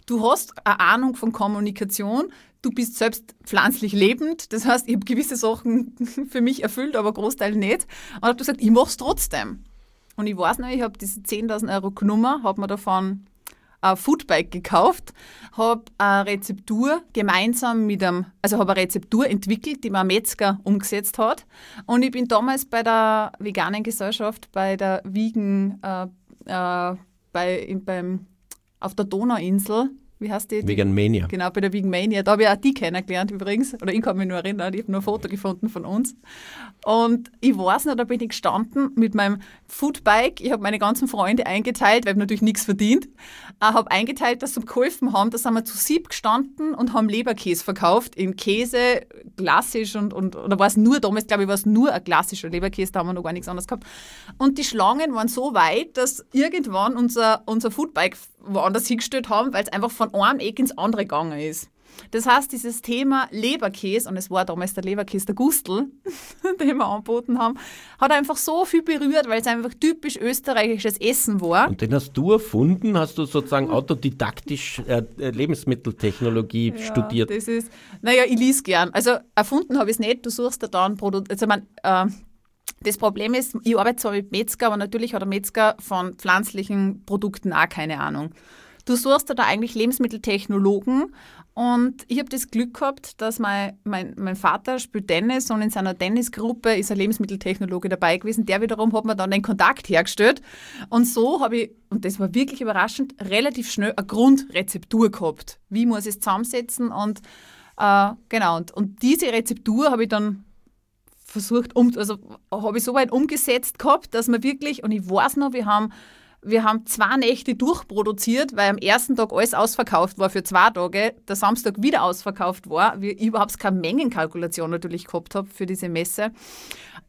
du hast eine Ahnung von Kommunikation, du bist selbst pflanzlich lebend. Das heißt, ich habe gewisse Sachen für mich erfüllt, aber Großteil nicht. Und habe gesagt, ich mache es trotzdem. Und ich weiß noch, ich habe diese 10.000 Euro genommen, habe mir davon ein Foodbike gekauft, habe eine Rezeptur gemeinsam mit einem, also habe eine Rezeptur entwickelt, die mir ein Metzger umgesetzt hat. Und ich bin damals bei der veganen Gesellschaft, bei der Wiegen, äh, äh, bei, in, beim, auf der Donauinsel, wie heißt die? Vegan Mania. Genau, bei der Vegan Mania. Da habe ich auch die kennengelernt übrigens. Oder ich kann mich nur erinnern, ich habe nur ein Foto gefunden von uns. Und ich weiß noch, da bin ich gestanden mit meinem Foodbike. Ich habe meine ganzen Freunde eingeteilt, weil ich natürlich nichts verdient. Habe eingeteilt, dass sie geholfen haben. Da sind wir zu sieb gestanden und haben Leberkäse verkauft. In Käse, klassisch und, und oder war es nur, damals glaube ich, war es nur ein klassischer Leberkäse, da haben wir noch gar nichts anderes gehabt. Und die Schlangen waren so weit, dass irgendwann unser, unser Foodbike woanders hingestellt haben, weil es einfach von einem Eck ins andere gegangen ist. Das heißt, dieses Thema Leberkäse, und es war damals der Leberkäse der Gustl, den wir angeboten haben, hat einfach so viel berührt, weil es einfach typisch österreichisches Essen war. Und den hast du erfunden? Hast du sozusagen autodidaktisch äh, Lebensmitteltechnologie ja, studiert? Das ist, naja, ich lies gern. Also erfunden habe ich es nicht, du suchst da dann Produkt. Also, man, äh, das Problem ist, ich arbeite zwar mit Metzger, aber natürlich hat der Metzger von pflanzlichen Produkten auch keine Ahnung. Du suchst da eigentlich Lebensmitteltechnologen und ich habe das Glück gehabt, dass mein, mein, mein Vater spielt Tennis und in seiner Tennisgruppe ist ein Lebensmitteltechnologe dabei gewesen. Der wiederum hat mir dann den Kontakt hergestellt. Und so habe ich, und das war wirklich überraschend, relativ schnell eine Grundrezeptur gehabt. Wie muss ich es zusammensetzen? Und äh, genau, und, und diese Rezeptur habe ich dann versucht, um, also habe ich so weit umgesetzt gehabt, dass man wirklich, und ich weiß noch, wir haben, wir haben zwei Nächte durchproduziert, weil am ersten Tag alles ausverkauft war für zwei Tage, der Samstag wieder ausverkauft war, wir überhaupt keine Mengenkalkulation natürlich gehabt habe für diese Messe.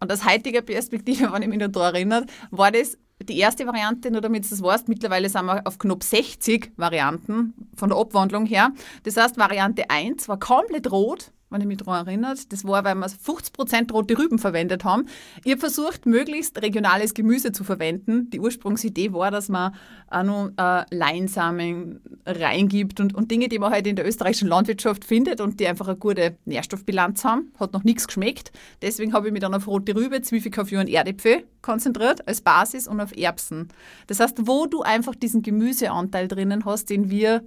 Und aus heutiger Perspektive, wenn ich mich noch daran erinnert, war das die erste Variante, nur damit du das weißt, mittlerweile sind wir auf knapp 60 Varianten von der Abwandlung her. Das heißt, Variante 1 war komplett rot, wenn ich mich daran erinnert. Das war, weil wir 50% rote Rüben verwendet haben. Ich habe versucht, möglichst regionales Gemüse zu verwenden. Die Ursprungsidee war, dass man auch noch äh, Leinsamen reingibt und, und Dinge, die man halt in der österreichischen Landwirtschaft findet und die einfach eine gute Nährstoffbilanz haben. Hat noch nichts geschmeckt. Deswegen habe ich mich dann auf rote Rübe, Zwiebelkaffee und Erdäpfel konzentriert als Basis und auf Erbsen. Das heißt, wo du einfach diesen Gemüseanteil drinnen hast, den wir,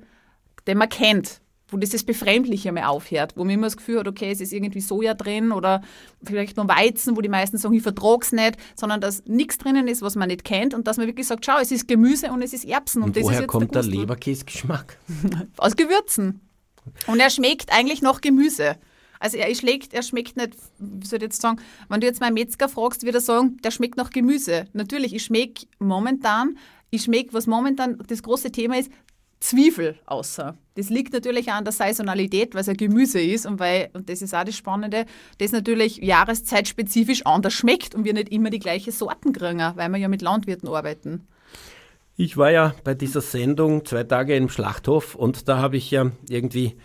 den man kennt, wo dieses Befremdliche mal aufhört, wo man immer das Gefühl hat, okay, es ist irgendwie Soja drin oder vielleicht nur Weizen, wo die meisten sagen, ich vertrage es nicht, sondern dass nichts drinnen ist, was man nicht kennt und dass man wirklich sagt, schau, es ist Gemüse und es ist Erbsen. Und, und woher der kommt der, der Leberkäse-Geschmack? Aus Gewürzen. Und er schmeckt eigentlich noch Gemüse. Also er schmeckt, er schmeckt nicht, wie soll ich jetzt sagen, wenn du jetzt meinen Metzger fragst, wird er sagen, der schmeckt nach Gemüse. Natürlich, ich schmecke momentan, ich schmecke, was momentan das große Thema ist, Zwiebel außer. Das liegt natürlich auch an der Saisonalität, weil es ein Gemüse ist und weil, und das ist auch das Spannende, das natürlich jahreszeitspezifisch anders schmeckt und wir nicht immer die gleichen Sorten kriegen, weil wir ja mit Landwirten arbeiten. Ich war ja bei dieser Sendung zwei Tage im Schlachthof und da habe ich ja irgendwie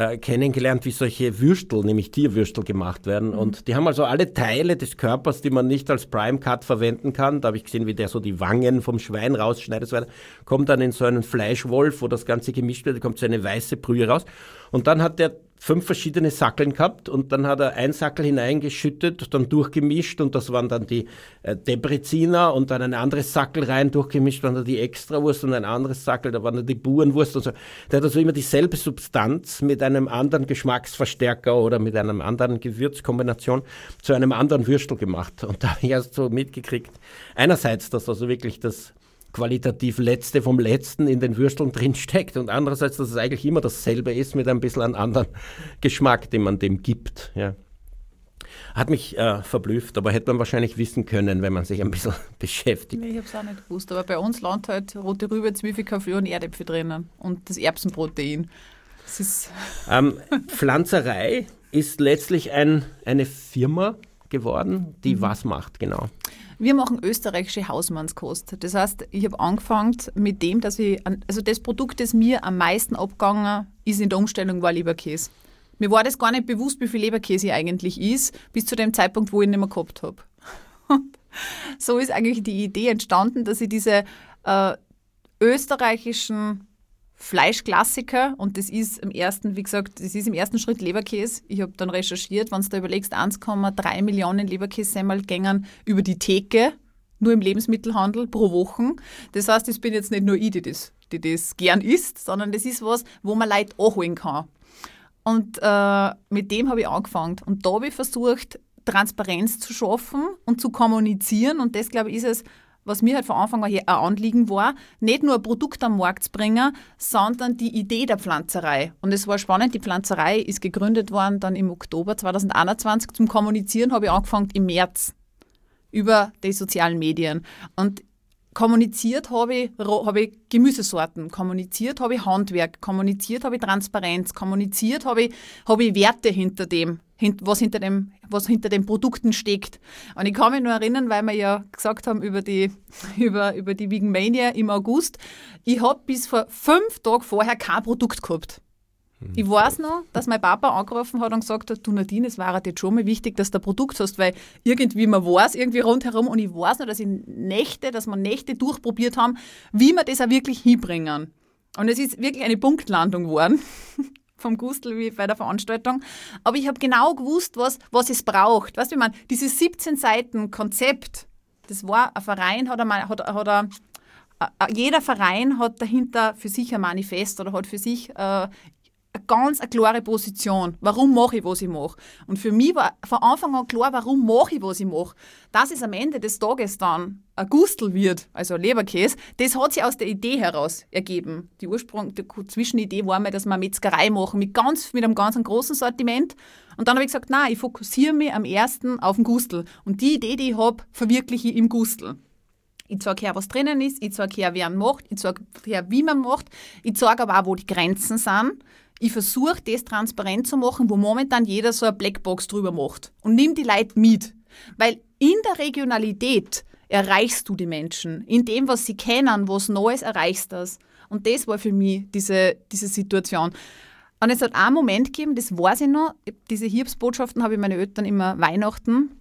äh, kennengelernt, wie solche Würstel, nämlich Tierwürstel gemacht werden. Mhm. Und die haben also alle Teile des Körpers, die man nicht als Prime Cut verwenden kann. Da habe ich gesehen, wie der so die Wangen vom Schwein rausschneidet. So. Kommt dann in so einen Fleischwolf, wo das Ganze gemischt wird, da kommt so eine weiße Brühe raus. Und dann hat der fünf verschiedene Sackeln gehabt und dann hat er ein Sackel hineingeschüttet, dann durchgemischt und das waren dann die äh, Debreziner und dann ein anderes Sackel rein durchgemischt, waren dann die Extrawurst und ein anderes Sackel, da waren dann die Burenwurst und so. Der hat also immer dieselbe Substanz mit einem anderen Geschmacksverstärker oder mit einem anderen Gewürzkombination zu einem anderen Würstel gemacht. Und da habe ich erst so mitgekriegt, einerseits, dass also wirklich das qualitativ Letzte vom Letzten in den Würsteln drin steckt und andererseits, dass es eigentlich immer dasselbe ist mit ein bisschen einem anderen Geschmack, den man dem gibt. Ja. Hat mich äh, verblüfft, aber hätte man wahrscheinlich wissen können, wenn man sich ein bisschen beschäftigt. Ich habe es auch nicht gewusst, aber bei uns landet halt rote Rübe, Zwiebel, Kaffee und Erdäpfel drinnen und das Erbsenprotein. Das ist ähm, Pflanzerei ist letztlich ein, eine Firma geworden, die mhm. was macht, genau. Wir machen österreichische Hausmannskost. Das heißt, ich habe angefangen mit dem, dass ich, also das Produkt, das mir am meisten abgegangen ist in der Umstellung, war Leberkäse. Mir war das gar nicht bewusst, wie viel Leberkäse eigentlich ist, bis zu dem Zeitpunkt, wo ich ihn nicht mehr gehabt habe. so ist eigentlich die Idee entstanden, dass ich diese äh, österreichischen Fleischklassiker und das ist im ersten, wie gesagt, das ist im ersten Schritt Leberkäse. Ich habe dann recherchiert, wenn du da überlegst, 1,3 Millionen Leberkässemmel gängen über die Theke nur im Lebensmittelhandel pro Woche. Das heißt, das bin jetzt nicht nur ich, die das, die das gern isst, sondern das ist was, wo man Leute anholen kann. Und äh, mit dem habe ich angefangen. Und da habe ich versucht, Transparenz zu schaffen und zu kommunizieren. Und das, glaube ich, ist es, was mir halt von Anfang an ein Anliegen war, nicht nur ein Produkt am Markt zu bringen, sondern die Idee der Pflanzerei. Und es war spannend, die Pflanzerei ist gegründet worden dann im Oktober 2021. Zum Kommunizieren habe ich angefangen im März über die sozialen Medien. Und kommuniziert habe ich, hab ich Gemüsesorten, kommuniziert habe ich Handwerk, kommuniziert habe ich Transparenz, kommuniziert habe ich, hab ich Werte hinter dem, was hinter, dem, was hinter den Produkten steckt. Und ich kann mich nur erinnern, weil wir ja gesagt haben über die, über, über die Vegan Mania im August, ich habe bis vor fünf Tagen vorher kein Produkt gehabt. Ich weiß noch, dass mein Papa angerufen hat und gesagt hat, du Nadine, es war jetzt schon mal wichtig, dass du ein Produkt hast, weil irgendwie man weiß, irgendwie rundherum und ich weiß noch, dass ich Nächte, dass wir Nächte durchprobiert haben, wie wir das auch wirklich hinbringen. Und es ist wirklich eine Punktlandung geworden vom Gustl wie bei der Veranstaltung. Aber ich habe genau gewusst, was, was es braucht. Weißt du, wie man, dieses 17 Seiten Konzept, das war ein Verein, hat er, hat, hat er jeder Verein hat dahinter für sich ein Manifest oder hat für sich äh, ganz eine klare Position. Warum mache ich, was ich mache? Und für mich war von Anfang an klar, warum mache ich, was ich mache. Dass es am Ende des Tages dann ein Gustel wird, also ein Leberkäse, das hat sich aus der Idee heraus ergeben. Die Ursprung, die Zwischenidee war mir, dass wir eine Metzgerei machen mit, ganz, mit einem ganz großen Sortiment. Und dann habe ich gesagt, nein, ich fokussiere mich am ersten auf den Gustel. Und die Idee, die ich habe, verwirkliche ich im Gustel. Ich zeige her, was drinnen ist, ich zeige her, wer macht, ich zeige her, wie man macht, ich zeige aber auch, wo die Grenzen sind ich versuche, das transparent zu machen, wo momentan jeder so eine Blackbox drüber macht. Und nimm die Leute mit. Weil in der Regionalität erreichst du die Menschen. In dem, was sie kennen, was Neues erreichst du das. Und das war für mich diese, diese Situation. Und es hat einen Moment gegeben, das weiß ich noch, diese Hiobsbotschaften habe ich meine Eltern immer Weihnachten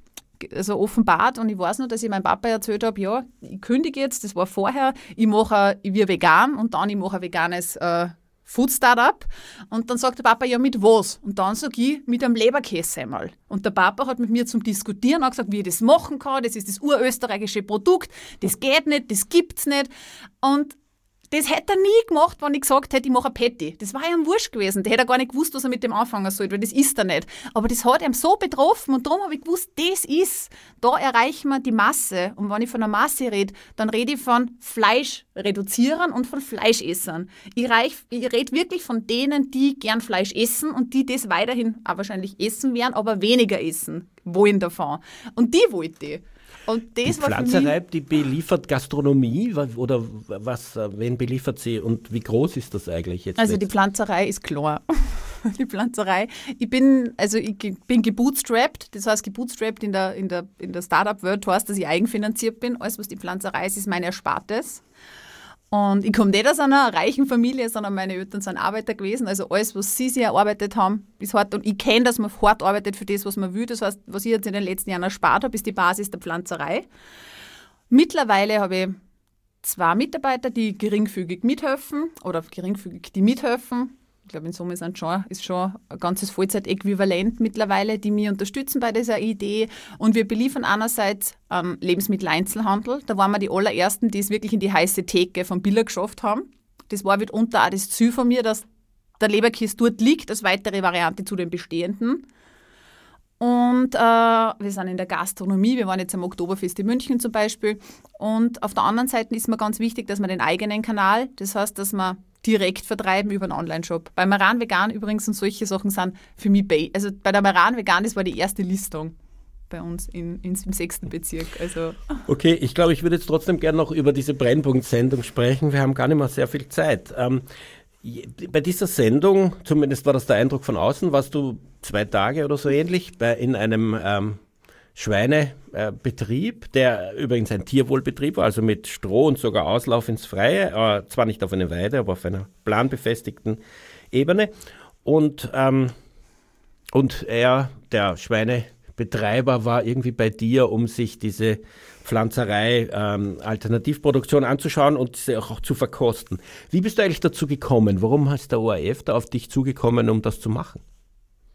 also offenbart und ich weiß noch, dass ich meinem Papa erzählt habe, ja, ich kündige jetzt, das war vorher, ich mache, ich werde vegan und dann ich mache ein veganes äh, Food Startup. Und dann sagt der Papa, ja, mit was? Und dann sage ich, mit einem Leberkäse einmal. Und der Papa hat mit mir zum Diskutieren auch gesagt, wie ich das machen kann. Das ist das urösterreichische Produkt. Das geht nicht, das gibt's nicht. Und das hätte er nie gemacht, wenn ich gesagt hätte, ich mache ein Patty. Das war ja ein Wurscht gewesen. Der hätte gar nicht gewusst, was er mit dem anfangen soll, weil das ist er nicht. Aber das hat ihm so betroffen und darum habe ich gewusst, das ist, da erreichen wir die Masse. Und wenn ich von der Masse rede, dann rede ich von Fleisch reduzieren und von Fleischessern. Ich, ich rede wirklich von denen, die gern Fleisch essen und die das weiterhin auch wahrscheinlich essen werden, aber weniger essen wollen davon. Und die wollte ich. Und das die Pflanzerei, die beliefert Gastronomie oder was, äh, wen beliefert sie und wie groß ist das eigentlich jetzt? Also die Pflanzerei ist klar. die Pflanzerei. Ich bin, also ich bin gebootstrapped, das heißt gebootstrapped in der, in der, in der Startup-Welt heißt, dass ich eigenfinanziert bin. Alles, was die Pflanzerei ist, ist mein Erspartes. Und ich komme nicht aus einer reichen Familie, sondern meine Eltern sind Arbeiter gewesen. Also alles, was sie sich erarbeitet haben, ist hart. Und ich kenne, dass man hart arbeitet für das, was man will. Das heißt, was ich jetzt in den letzten Jahren erspart habe, ist die Basis der Pflanzerei. Mittlerweile habe ich zwei Mitarbeiter, die geringfügig mithelfen oder geringfügig die mithelfen ich glaube, in Summe sind schon, ist schon ein ganzes Vollzeitäquivalent mittlerweile, die mir unterstützen bei dieser Idee. Und wir beliefern einerseits ähm, Lebensmitteleinzelhandel. Da waren wir die allerersten, die es wirklich in die heiße Theke von Biller geschafft haben. Das war mitunter auch das Ziel von mir, dass der Leberkäse dort liegt, als weitere Variante zu den bestehenden. Und äh, wir sind in der Gastronomie, wir waren jetzt am Oktoberfest in München zum Beispiel. Und auf der anderen Seite ist mir ganz wichtig, dass man den eigenen Kanal, das heißt, dass man direkt vertreiben über einen Online-Shop. Bei Maran Vegan übrigens und solche Sachen sind für mich, bei, also bei der Maran Vegan, das war die erste Listung bei uns in, in, im sechsten Bezirk. Also. Okay, ich glaube, ich würde jetzt trotzdem gerne noch über diese Brennpunkt-Sendung sprechen. Wir haben gar nicht mehr sehr viel Zeit. Ähm, bei dieser Sendung, zumindest war das der Eindruck von außen, warst du zwei Tage oder so ähnlich bei, in einem ähm, Schweinebetrieb, der übrigens ein Tierwohlbetrieb war, also mit Stroh und sogar Auslauf ins Freie, zwar nicht auf einer Weide, aber auf einer planbefestigten Ebene. Und, ähm, und er, der Schweinebetreiber, war irgendwie bei dir, um sich diese Pflanzerei, ähm, Alternativproduktion anzuschauen und sie auch zu verkosten. Wie bist du eigentlich dazu gekommen? Warum ist der ORF da auf dich zugekommen, um das zu machen?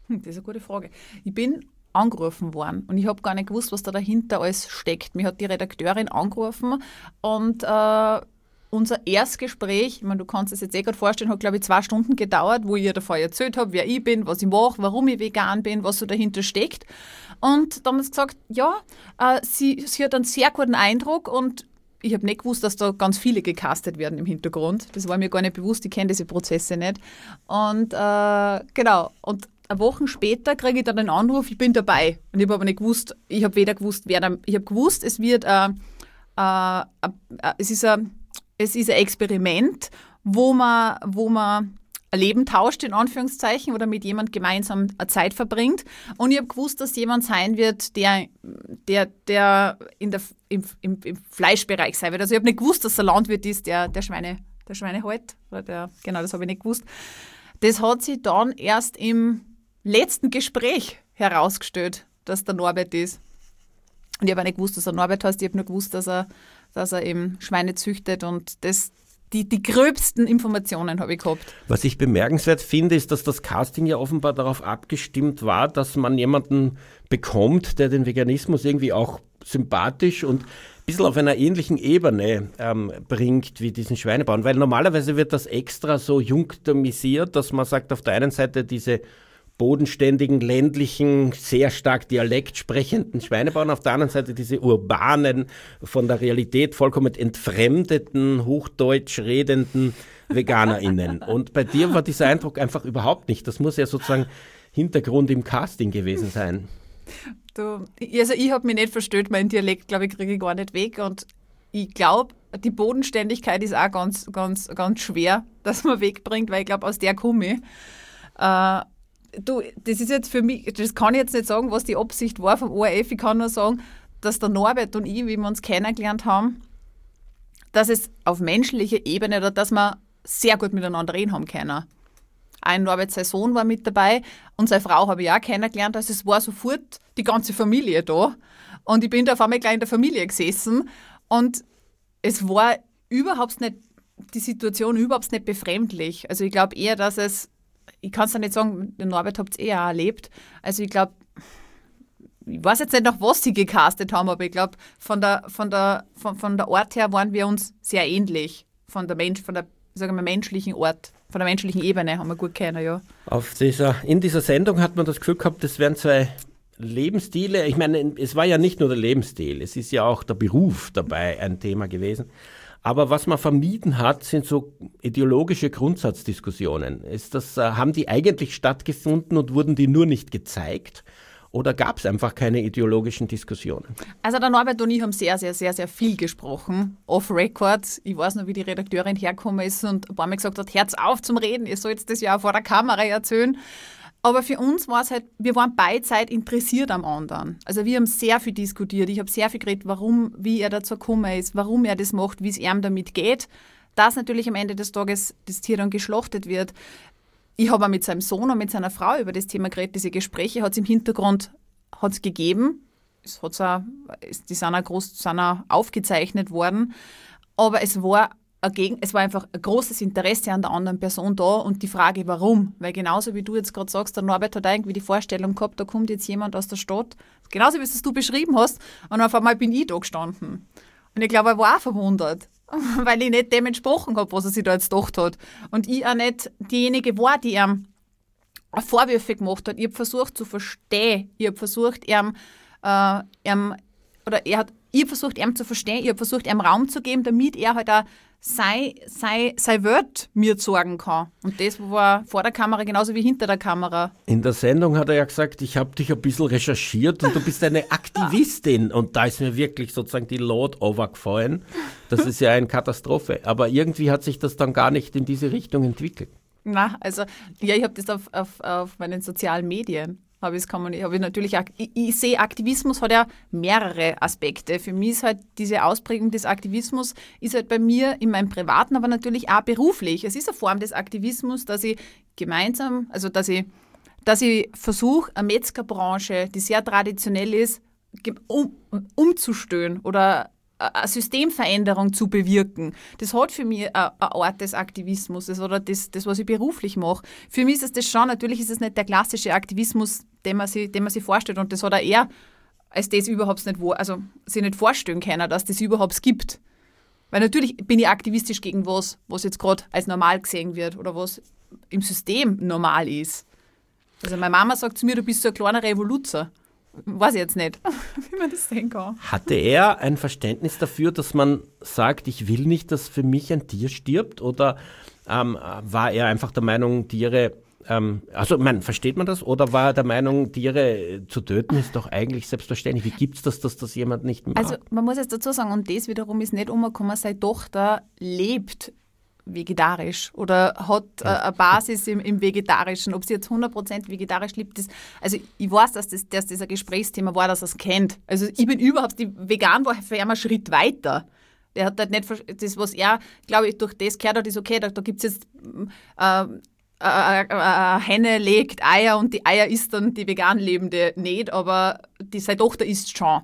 Das ist eine gute Frage. Ich bin angerufen worden und ich habe gar nicht gewusst, was da dahinter alles steckt. Mir hat die Redakteurin angerufen und äh, unser Erstgespräch, ich meine, du kannst es jetzt eh gerade vorstellen, hat glaube ich zwei Stunden gedauert, wo ich ihr davor erzählt habe, wer ich bin, was ich mache, warum ich vegan bin, was so dahinter steckt. Und sie gesagt, ja, äh, sie, sie hat einen sehr guten Eindruck und ich habe nicht gewusst, dass da ganz viele gecastet werden im Hintergrund. Das war mir gar nicht bewusst, ich kenne diese Prozesse nicht. Und äh, genau, und eine Woche später kriege ich dann einen Anruf, ich bin dabei. Und ich habe aber nicht gewusst, ich habe weder gewusst, wer da, ich habe gewusst, es wird, äh, äh, äh, es ist ein es ist ein Experiment, wo man, wo man ein Leben tauscht, in Anführungszeichen, oder mit jemand gemeinsam eine Zeit verbringt. Und ich habe gewusst, dass jemand sein wird, der, der, der in der, im, im, im Fleischbereich sein wird. Also ich habe nicht gewusst, dass er Landwirt ist, der, der Schweine, der Schweine hält. Oder der, genau, das habe ich nicht gewusst. Das hat sich dann erst im letzten Gespräch herausgestellt, dass der Norbert ist. Und ich habe auch nicht gewusst, dass er Norbert heißt. Ich habe nur gewusst, dass er dass er eben Schweine züchtet und das die, die gröbsten Informationen habe ich gehabt. Was ich bemerkenswert finde, ist, dass das Casting ja offenbar darauf abgestimmt war, dass man jemanden bekommt, der den Veganismus irgendwie auch sympathisch und ein bisschen auf einer ähnlichen Ebene ähm, bringt wie diesen Schweinebauern. Weil normalerweise wird das extra so junktimisiert, dass man sagt, auf der einen Seite diese bodenständigen, ländlichen, sehr stark Dialekt sprechenden Schweinebauern, auf der anderen Seite diese urbanen, von der Realität vollkommen entfremdeten, hochdeutsch redenden VeganerInnen. Und bei dir war dieser Eindruck einfach überhaupt nicht. Das muss ja sozusagen Hintergrund im Casting gewesen sein. Du, also ich habe mich nicht verstört, mein Dialekt, glaube ich, kriege ich gar nicht weg. Und ich glaube, die Bodenständigkeit ist auch ganz, ganz, ganz schwer, dass man wegbringt, weil ich glaube, aus der komme ich. Äh, du, das ist jetzt für mich, das kann ich jetzt nicht sagen, was die Absicht war vom ORF. Ich kann nur sagen, dass der Norbert und ich, wie wir uns kennengelernt haben, dass es auf menschlicher Ebene oder dass wir sehr gut miteinander reden haben können. Ein Norbert, sein Sohn war mit dabei und seine Frau habe ich auch kennengelernt. Also es war sofort die ganze Familie da. Und ich bin da auf einmal gleich in der Familie gesessen und es war überhaupt nicht, die Situation überhaupt nicht befremdlich. Also ich glaube eher, dass es ich kann es ja nicht sagen, den Norbert habt ihr eh auch erlebt. Also ich glaube, ich weiß jetzt nicht noch, was sie gecastet haben, aber ich glaube, von der, von, der, von, von der Art her waren wir uns sehr ähnlich. Von der Mensch, von der sagen wir, menschlichen Ort, von der menschlichen Ebene haben wir gut kennen, ja. Auf dieser, in dieser Sendung hat man das Gefühl gehabt, das wären zwei Lebensstile. Ich meine, es war ja nicht nur der Lebensstil, es ist ja auch der Beruf dabei ein Thema gewesen. Aber was man vermieden hat, sind so ideologische Grundsatzdiskussionen. Ist das, äh, haben die eigentlich stattgefunden und wurden die nur nicht gezeigt? Oder gab es einfach keine ideologischen Diskussionen? Also der Norbert und ich haben sehr, sehr, sehr, sehr viel gesprochen. Off-Record. Ich weiß noch, wie die Redakteurin hergekommen ist und ein paar Mal gesagt hat, Herz auf zum Reden, ihr sollt das ja auch vor der Kamera erzählen. Aber für uns war es halt, wir waren beidseitig interessiert am anderen. Also wir haben sehr viel diskutiert. Ich habe sehr viel geredet, warum, wie er dazu gekommen ist, warum er das macht, wie es ihm damit geht. Dass natürlich am Ende des Tages das Tier dann geschlachtet wird. Ich habe auch mit seinem Sohn und mit seiner Frau über das Thema geredet. Diese Gespräche hat es im Hintergrund hat's gegeben. Es hat's auch, die sind auch, groß, sind auch aufgezeichnet worden. Aber es war gegen, es war einfach ein großes Interesse an der anderen Person da und die Frage, warum. Weil genauso wie du jetzt gerade sagst, der Norbert hat irgendwie die Vorstellung gehabt, da kommt jetzt jemand aus der Stadt, genauso wie es du beschrieben hast, und auf einmal bin ich da gestanden. Und ich glaube, er war auch verwundert, weil ich nicht dem entsprochen habe, was er sich da jetzt gedacht hat. Und ich auch nicht diejenige war, die ihm Vorwürfe gemacht hat. Ich habe versucht zu verstehen. Ich habe versucht, ihm, äh, ihm oder er hat, ich versucht, ihm zu verstehen. Ich habe versucht, ihm Raum zu geben, damit er halt auch sein, sein, sein Wort mir sagen kann. Und das war vor der Kamera genauso wie hinter der Kamera. In der Sendung hat er ja gesagt, ich habe dich ein bisschen recherchiert und du bist eine Aktivistin. Und da ist mir wirklich sozusagen die Lot overgefallen. Das ist ja eine Katastrophe. Aber irgendwie hat sich das dann gar nicht in diese Richtung entwickelt. Na, also ja, ich habe das auf, auf, auf meinen sozialen Medien habe ich, habe ich natürlich, ich, ich sehe, Aktivismus hat ja mehrere Aspekte. Für mich ist halt diese Ausprägung des Aktivismus, ist halt bei mir in meinem Privaten, aber natürlich auch beruflich. Es ist eine Form des Aktivismus, dass ich gemeinsam, also dass ich, dass ich versuche, eine Metzgerbranche, die sehr traditionell ist, um, umzustören oder eine Systemveränderung zu bewirken. Das hat für mich eine Art des Aktivismus oder das, das, was ich beruflich mache. Für mich ist das schon, natürlich ist es nicht der klassische Aktivismus, den man sich, den man sich vorstellt. Und das hat er als das überhaupt nicht, also sich nicht vorstellen können, dass das überhaupt gibt. Weil natürlich bin ich aktivistisch gegen was, was jetzt gerade als normal gesehen wird oder was im System normal ist. Also meine Mama sagt zu mir, du bist so ein kleiner Revoluzer. Weiß ich jetzt nicht, wie man das sehen kann. Hatte er ein Verständnis dafür, dass man sagt, ich will nicht, dass für mich ein Tier stirbt? Oder ähm, war er einfach der Meinung, Tiere ähm, also, man, versteht man das? Oder war er der Meinung, Tiere zu töten ist doch eigentlich selbstverständlich? Wie gibt es das, dass das jemand nicht macht? Also, man muss jetzt dazu sagen, und das wiederum ist nicht umgekommen, seine Tochter lebt vegetarisch oder hat äh, eine Basis im, im, Vegetarischen. Ob sie jetzt 100% vegetarisch lebt, ist, also ich weiß, dass das, dass das ein Gesprächsthema war, dass er es kennt. Also ich bin überhaupt, die vegan war für ihn ein Schritt weiter. Der hat halt nicht, das, was er, glaube ich, durch das gehört hat, ist okay, da, da gibt es jetzt äh, eine Henne legt Eier und die Eier isst dann die vegan Lebende nicht, aber die, seine Tochter isst schon.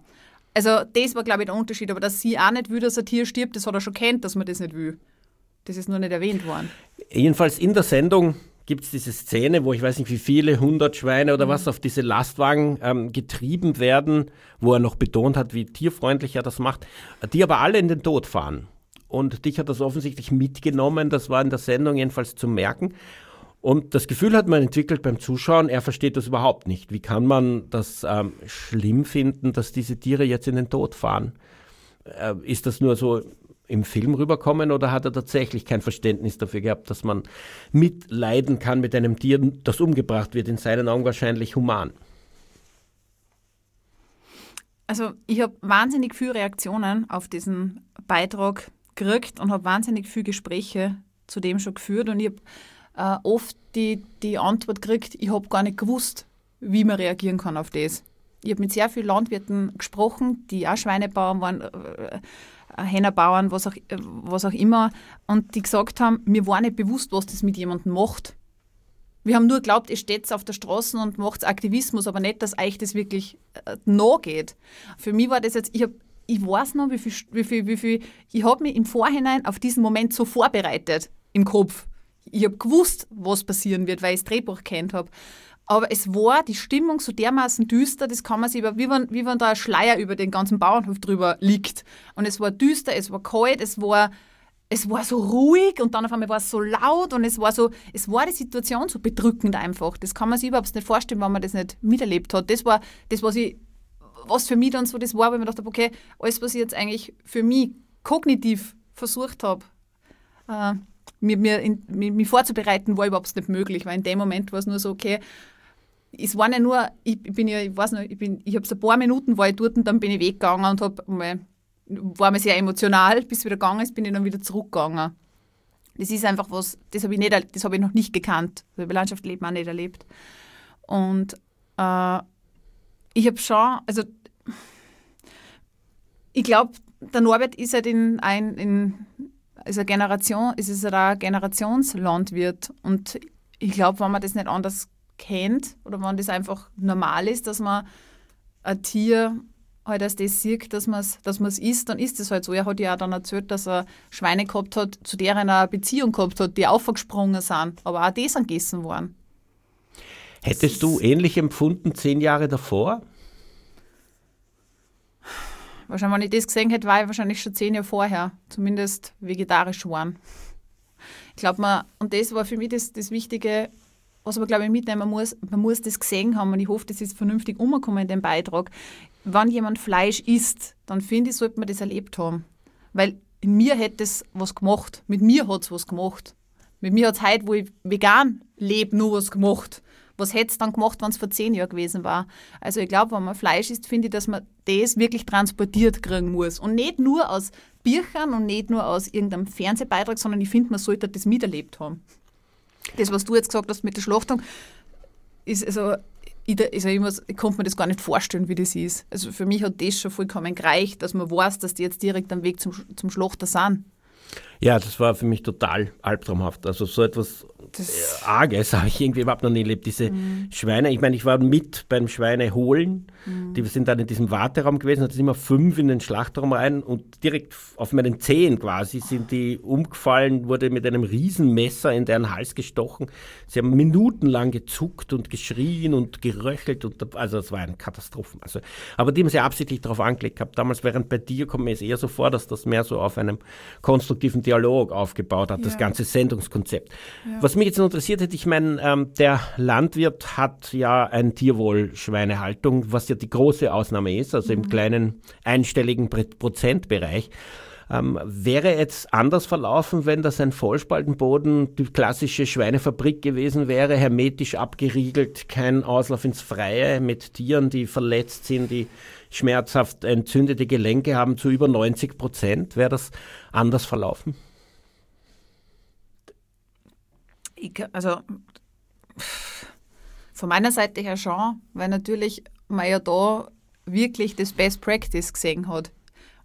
Also das war, glaube ich, der Unterschied. Aber dass sie auch nicht will, dass ein Tier stirbt, das hat er schon kennt, dass man das nicht will. Das ist nur nicht erwähnt worden. Jedenfalls in der Sendung gibt es diese Szene, wo ich weiß nicht wie viele, hundert Schweine oder mhm. was auf diese Lastwagen ähm, getrieben werden, wo er noch betont hat, wie tierfreundlich er das macht, die aber alle in den Tod fahren. Und dich hat das offensichtlich mitgenommen, das war in der Sendung jedenfalls zu merken. Und das Gefühl hat man entwickelt beim Zuschauen, er versteht das überhaupt nicht. Wie kann man das ähm, schlimm finden, dass diese Tiere jetzt in den Tod fahren? Äh, ist das nur so im Film rüberkommen oder hat er tatsächlich kein Verständnis dafür gehabt, dass man mitleiden kann mit einem Tier, das umgebracht wird, in seinen Augen wahrscheinlich human? Also ich habe wahnsinnig viele Reaktionen auf diesen Beitrag gekriegt und habe wahnsinnig viele Gespräche zu dem schon geführt und ich habe äh, oft die, die Antwort kriegt, ich habe gar nicht gewusst, wie man reagieren kann auf das. Ich habe mit sehr vielen Landwirten gesprochen, die auch Schweinebauern waren, äh, äh Hennerbauern, was auch, äh, was auch immer, und die gesagt haben, mir war nicht bewusst, was das mit jemandem macht. Wir haben nur geglaubt, ihr steht auf der Straße und macht Aktivismus, aber nicht, dass euch das wirklich äh, nachgeht. Für mich war das jetzt, ich, hab, ich weiß noch, wie viel, wie viel, wie viel ich habe mich im Vorhinein auf diesen Moment so vorbereitet im Kopf ich habe gewusst, was passieren wird, weil ich das Drehbuch kennt habe. Aber es war die Stimmung so dermaßen düster, das kann man sich über, wie wenn, wie wenn da ein Schleier über den ganzen Bauernhof drüber liegt. Und es war düster, es war kalt, es war, es war so ruhig und dann auf einmal war es so laut und es war so, es war die Situation so bedrückend einfach. Das kann man sich überhaupt nicht vorstellen, wenn man das nicht miterlebt hat. Das war das, was ich, was für mich dann so das war, weil ich mir gedacht habe, okay, alles, was ich jetzt eigentlich für mich kognitiv versucht habe, äh, mir, mir, in, mir, mich vorzubereiten, war überhaupt nicht möglich, weil in dem Moment war es nur so, okay, es war nicht nur, ich bin ja, ich weiß nicht, ich, ich habe so ein paar Minuten war ich dort und dann bin ich weggegangen und hab mal, war mir sehr emotional, bis es wieder gegangen ist, bin ich dann wieder zurückgegangen. Das ist einfach was, das habe ich, hab ich noch nicht gekannt. Das habe ich Landschaftsleben auch nicht erlebt. Und äh, ich habe schon, also ich glaube, der Norbert ist halt in, ein, in, ist, eine Generation, ist es ein Generationslandwirt. Und ich glaube, wenn man das nicht anders kennt oder wenn das einfach normal ist, dass man ein Tier halt als das sieht, dass man es dass isst, dann ist es halt so. Er hat ja auch dann erzählt, dass er Schweine gehabt hat, zu deren er eine Beziehung gehabt hat, die aufgesprungen sind, aber auch die sind gegessen worden. Hättest du ähnlich empfunden zehn Jahre davor? Wahrscheinlich, wenn ich das gesehen hätte, war ich wahrscheinlich schon zehn Jahre vorher, zumindest vegetarisch geworden. Ich glaube, man, und das war für mich das, das Wichtige, was man, glaube ich, mitnehmen muss, man muss das gesehen haben und ich hoffe, das ist vernünftig umgekommen in dem Beitrag. Wenn jemand Fleisch isst, dann finde ich, sollte man das erlebt haben. Weil in mir hätte es was gemacht. Mit mir hat es was gemacht. Mit mir hat es heute, wo ich vegan lebe, nur was gemacht was hätte es dann gemacht, wenn es vor zehn Jahren gewesen war? Also ich glaube, wenn man Fleisch isst, finde ich, dass man das wirklich transportiert kriegen muss. Und nicht nur aus Büchern und nicht nur aus irgendeinem Fernsehbeitrag, sondern ich finde, man sollte das miterlebt haben. Das, was du jetzt gesagt hast mit der Schlachtung, ist also ich, also ich, muss, ich konnte mir das gar nicht vorstellen, wie das ist. Also für mich hat das schon vollkommen gereicht, dass man weiß, dass die jetzt direkt am Weg zum, zum Schlachter sind. Ja, das war für mich total albtraumhaft. Also so etwas das Arges habe ich irgendwie überhaupt noch nie erlebt. Diese mhm. Schweine, ich meine, ich war mit beim Schweineholen. Mhm. Die sind dann in diesem Warteraum gewesen, hat immer fünf in den Schlachtraum rein und direkt auf meinen Zehen quasi sind die umgefallen, wurde mit einem Riesenmesser in deren Hals gestochen. Sie haben minutenlang gezuckt und geschrien und geröchelt und also es war eine Katastrophe. Also, aber die haben sie absichtlich darauf angelegt gehabt. Damals, während bei dir kommt mir es eher so vor, dass das mehr so auf einem konstruktiven Dialog aufgebaut hat, ja. das ganze Sendungskonzept. Ja. Was mich jetzt interessiert hätte, ich meine, ähm, der Landwirt hat ja ein Tierwohl-Schweinehaltung, was ja die große Ausnahme ist, also mhm. im kleinen einstelligen Prozentbereich. Ähm, wäre jetzt anders verlaufen, wenn das ein Vollspaltenboden, die klassische Schweinefabrik gewesen wäre, hermetisch abgeriegelt, kein Auslauf ins Freie mit Tieren, die verletzt sind, die schmerzhaft entzündete Gelenke haben zu über 90 Prozent? Wäre das anders verlaufen? Ich, also von meiner Seite her schon, weil natürlich man ja da wirklich das Best Practice gesehen hat.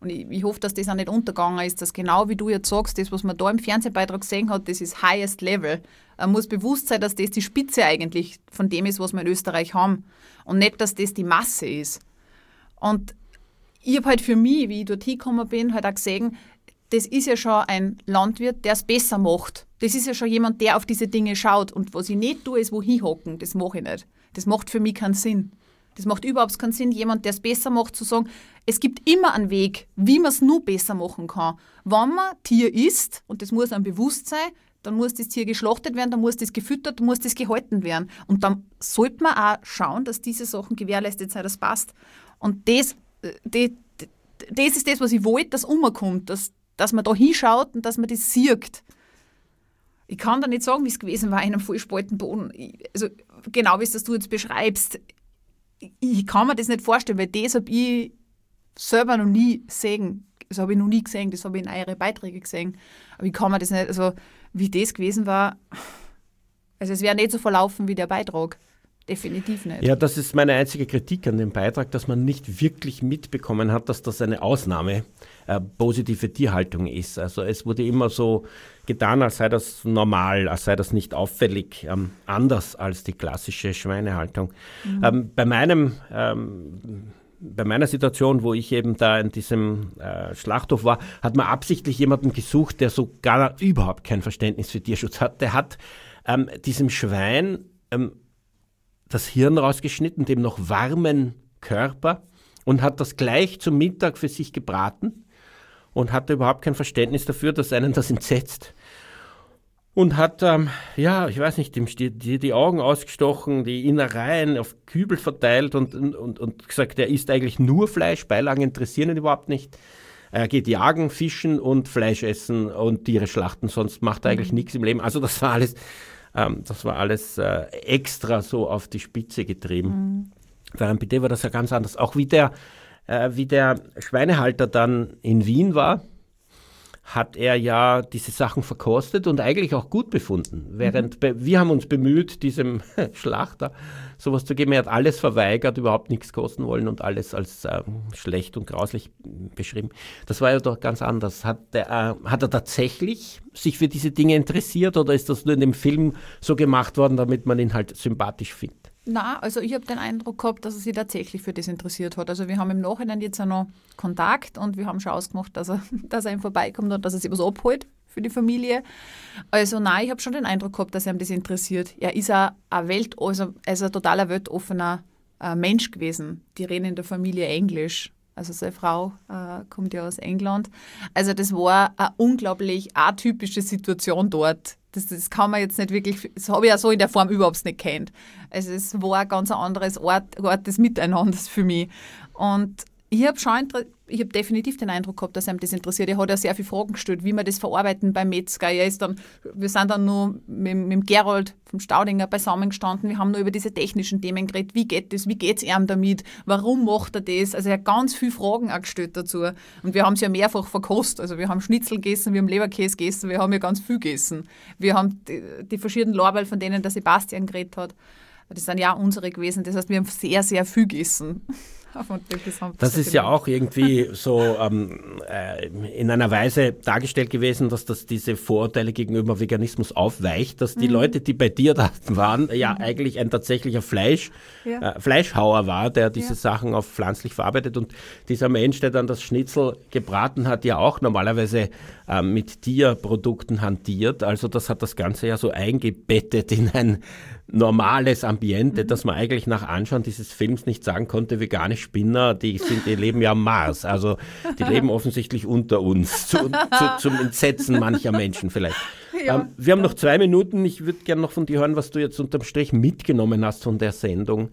Und ich, ich, hoffe, dass das auch nicht untergegangen ist, dass genau wie du jetzt sagst, das, was man da im Fernsehbeitrag gesehen hat, das ist highest level. Man muss bewusst sein, dass das die Spitze eigentlich von dem ist, was wir in Österreich haben. Und nicht, dass das die Masse ist. Und ich habe halt für mich, wie ich dort hingekommen bin, halt auch gesehen, das ist ja schon ein Landwirt, der es besser macht. Das ist ja schon jemand, der auf diese Dinge schaut. Und was ich nicht tue, ist wo hinhocken. Das mache ich nicht. Das macht für mich keinen Sinn. Das macht überhaupt keinen Sinn, jemand, der es besser macht, zu sagen, es gibt immer einen Weg, wie man es nur besser machen kann. Wenn man Tier isst, und das muss einem bewusst sein, dann muss das Tier geschlachtet werden, dann muss das gefüttert, dann muss das gehalten werden. Und dann sollte man auch schauen, dass diese Sachen gewährleistet sind, das passt. Und das, äh, das, das ist das, was ich wollte, dass umkommt, dass, dass man da hinschaut und dass man das sieht. Ich kann da nicht sagen, wie es gewesen war in einem vollspalten Boden. Also genau wie es das du jetzt beschreibst ich kann mir das nicht vorstellen, weil das habe ich selber noch nie gesehen. Das habe ich noch nie gesehen, das habe ich in eure Beiträge gesehen. Aber ich kann mir das nicht, also wie das gewesen war, also es wäre nicht so verlaufen wie der Beitrag. Definitiv nicht. Ja, das ist meine einzige Kritik an dem Beitrag, dass man nicht wirklich mitbekommen hat, dass das eine Ausnahme äh, positive Tierhaltung ist. Also es wurde immer so getan, als sei das normal, als sei das nicht auffällig, ähm, anders als die klassische Schweinehaltung. Mhm. Ähm, bei meinem ähm, bei meiner Situation, wo ich eben da in diesem äh, Schlachthof war, hat man absichtlich jemanden gesucht, der so gar überhaupt kein Verständnis für Tierschutz hat. Der hat ähm, diesem Schwein ähm, das Hirn rausgeschnitten, dem noch warmen Körper und hat das gleich zum Mittag für sich gebraten und hatte überhaupt kein Verständnis dafür, dass einen das entsetzt. Und hat, ähm, ja, ich weiß nicht, dem die, die Augen ausgestochen, die Innereien auf Kübel verteilt und, und, und gesagt, er isst eigentlich nur Fleisch, Beilagen interessieren ihn überhaupt nicht. Er geht jagen, fischen und Fleisch essen und Tiere schlachten, sonst macht er eigentlich mhm. nichts im Leben. Also das war alles ähm, das war alles äh, extra so auf die Spitze getrieben. Mhm. Während bei dir war das ja ganz anders. Auch wie der, äh, wie der Schweinehalter dann in Wien war, hat er ja diese Sachen verkostet und eigentlich auch gut befunden. Während mhm. wir haben uns bemüht, diesem Schlachter sowas zu geben. Er hat alles verweigert, überhaupt nichts kosten wollen und alles als äh, schlecht und grauslich beschrieben. Das war ja doch ganz anders. Hat, der, äh, hat er tatsächlich sich für diese Dinge interessiert oder ist das nur in dem Film so gemacht worden, damit man ihn halt sympathisch findet? Na, also ich habe den Eindruck gehabt, dass er sich tatsächlich für das interessiert hat. Also wir haben im Nachhinein jetzt auch noch Kontakt und wir haben schon ausgemacht, dass er, dass er ihm vorbeikommt und dass er sich was abholt für die Familie. Also nein, ich habe schon den Eindruck gehabt, dass ihm das interessiert. Er ist ein, Welt, also er ist ein totaler weltoffener äh, Mensch gewesen. Die reden in der Familie Englisch. Also seine Frau äh, kommt ja aus England. Also das war eine unglaublich atypische Situation dort. Das, das kann man jetzt nicht wirklich, das habe ich ja so in der Form überhaupt nicht kennt. Also es war ein ganz anderes Ort, Ort des Miteinanders für mich. Und ich habe schon ich habe definitiv den Eindruck gehabt, dass ihm das interessiert. Er hat ja sehr viele Fragen gestellt, wie wir das verarbeiten beim Metzger. Er ist dann, wir sind dann nur mit, mit Gerold vom Staudinger beisammen gestanden. Wir haben nur über diese technischen Themen geredet. Wie geht das? Wie geht es ihm damit? Warum macht er das? Also er hat ganz viele Fragen auch gestellt dazu. Und wir haben es ja mehrfach verkostet. Also wir haben Schnitzel gegessen, wir haben Leberkäse gegessen, wir haben ja ganz viel gegessen. Wir haben die, die verschiedenen Lorbeil, von denen der Sebastian geredet hat. Das sind ja auch unsere gewesen. Das heißt, wir haben sehr, sehr viel gegessen. Das ist ja auch irgendwie so ähm, äh, in einer Weise dargestellt gewesen, dass das diese Vorurteile gegenüber Veganismus aufweicht, dass die mhm. Leute, die bei dir da waren, ja mhm. eigentlich ein tatsächlicher Fleisch, ja. äh, Fleischhauer war, der diese ja. Sachen auf pflanzlich verarbeitet und dieser Mensch, der dann das Schnitzel gebraten hat, ja auch normalerweise äh, mit Tierprodukten hantiert. Also das hat das Ganze ja so eingebettet in ein normales Ambiente, mhm. dass man eigentlich nach Anschauen dieses Films nicht sagen konnte, vegane Spinner, die sind, die leben ja am Mars. Also die leben offensichtlich unter uns, zu, zu, zum Entsetzen mancher Menschen vielleicht. Ja. Ähm, wir haben noch zwei Minuten. Ich würde gerne noch von dir hören, was du jetzt unterm Strich mitgenommen hast von der Sendung.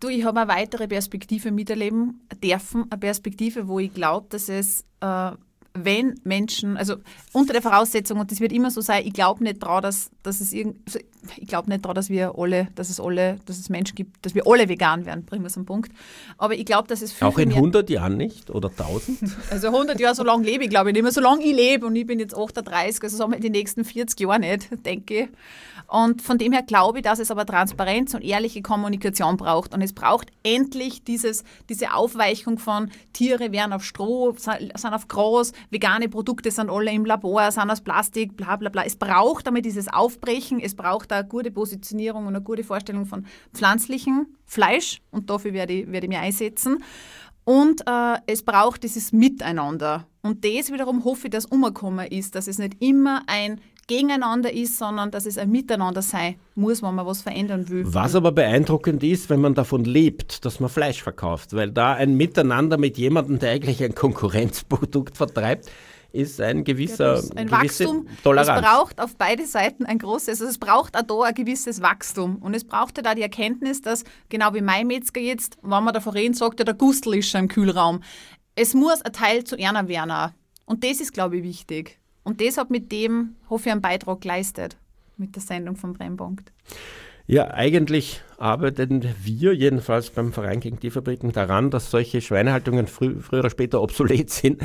Du, ich habe eine weitere Perspektive miterleben dürfen, eine Perspektive, wo ich glaube, dass es äh, wenn Menschen, also unter der Voraussetzung, und das wird immer so sein, ich glaube nicht daran, dass, dass es irgend, ich glaube nicht daran, dass wir alle, dass es alle, dass es Menschen gibt, dass wir alle vegan werden, bringen wir es am Punkt. Aber ich glaube, dass es viel, Auch in 100 Jahren nicht oder 1000? Also 100 Jahre, so lange lebe ich, glaube ich nicht mehr. So lange ich lebe und ich bin jetzt 38, also sagen wir die nächsten 40 Jahre nicht, denke ich. Und von dem her glaube ich, dass es aber Transparenz und ehrliche Kommunikation braucht. Und es braucht endlich dieses, diese Aufweichung von Tiere werden auf Stroh, sind auf Gras, vegane Produkte sind alle im Labor, sind aus Plastik, bla bla bla. Es braucht damit dieses Aufbrechen, es braucht eine gute Positionierung und eine gute Vorstellung von pflanzlichem Fleisch und dafür werde ich, werde ich mich einsetzen. Und äh, es braucht dieses Miteinander. Und das wiederum hoffe ich, dass umgekommen ist, dass es nicht immer ein Gegeneinander ist, sondern dass es ein Miteinander sein muss, wenn man was verändern will. Was aber beeindruckend ist, wenn man davon lebt, dass man Fleisch verkauft, weil da ein Miteinander mit jemandem, der eigentlich ein Konkurrenzprodukt vertreibt, ist ein gewisser ja, ein Wachstum. Toleranz. Es braucht auf beide Seiten ein großes, also es braucht auch da ein gewisses Wachstum. Und es braucht ja da die Erkenntnis, dass, genau wie mein Metzger jetzt, wenn man davon reden, sagt, ja, der Gustl ist schon im Kühlraum. Es muss ein Teil zu einer werden. Und das ist, glaube ich, wichtig. Und das hat mit dem, hoffe ich, einen Beitrag geleistet, mit der Sendung vom Brennpunkt. Ja, eigentlich arbeiten wir jedenfalls beim Verein gegen Tierfabriken daran, dass solche Schweinehaltungen frü früher oder später obsolet sind.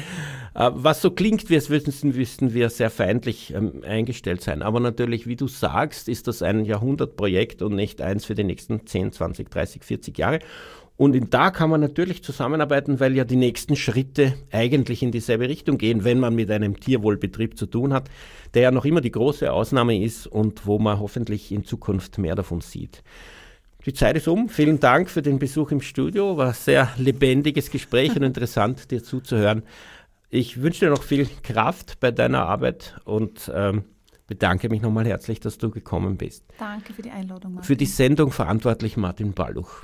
Äh, was so klingt, wie es wüssten, wüssten wir sehr feindlich ähm, eingestellt sein. Aber natürlich, wie du sagst, ist das ein Jahrhundertprojekt und nicht eins für die nächsten 10, 20, 30, 40 Jahre. Und da kann man natürlich zusammenarbeiten, weil ja die nächsten Schritte eigentlich in dieselbe Richtung gehen, wenn man mit einem Tierwohlbetrieb zu tun hat, der ja noch immer die große Ausnahme ist und wo man hoffentlich in Zukunft mehr davon sieht. Die Zeit ist um. Vielen Dank für den Besuch im Studio. War ein sehr lebendiges Gespräch und interessant, dir zuzuhören. Ich wünsche dir noch viel Kraft bei deiner Arbeit und ähm, bedanke mich nochmal herzlich, dass du gekommen bist. Danke für die Einladung. Martin. Für die Sendung verantwortlich Martin Balluch.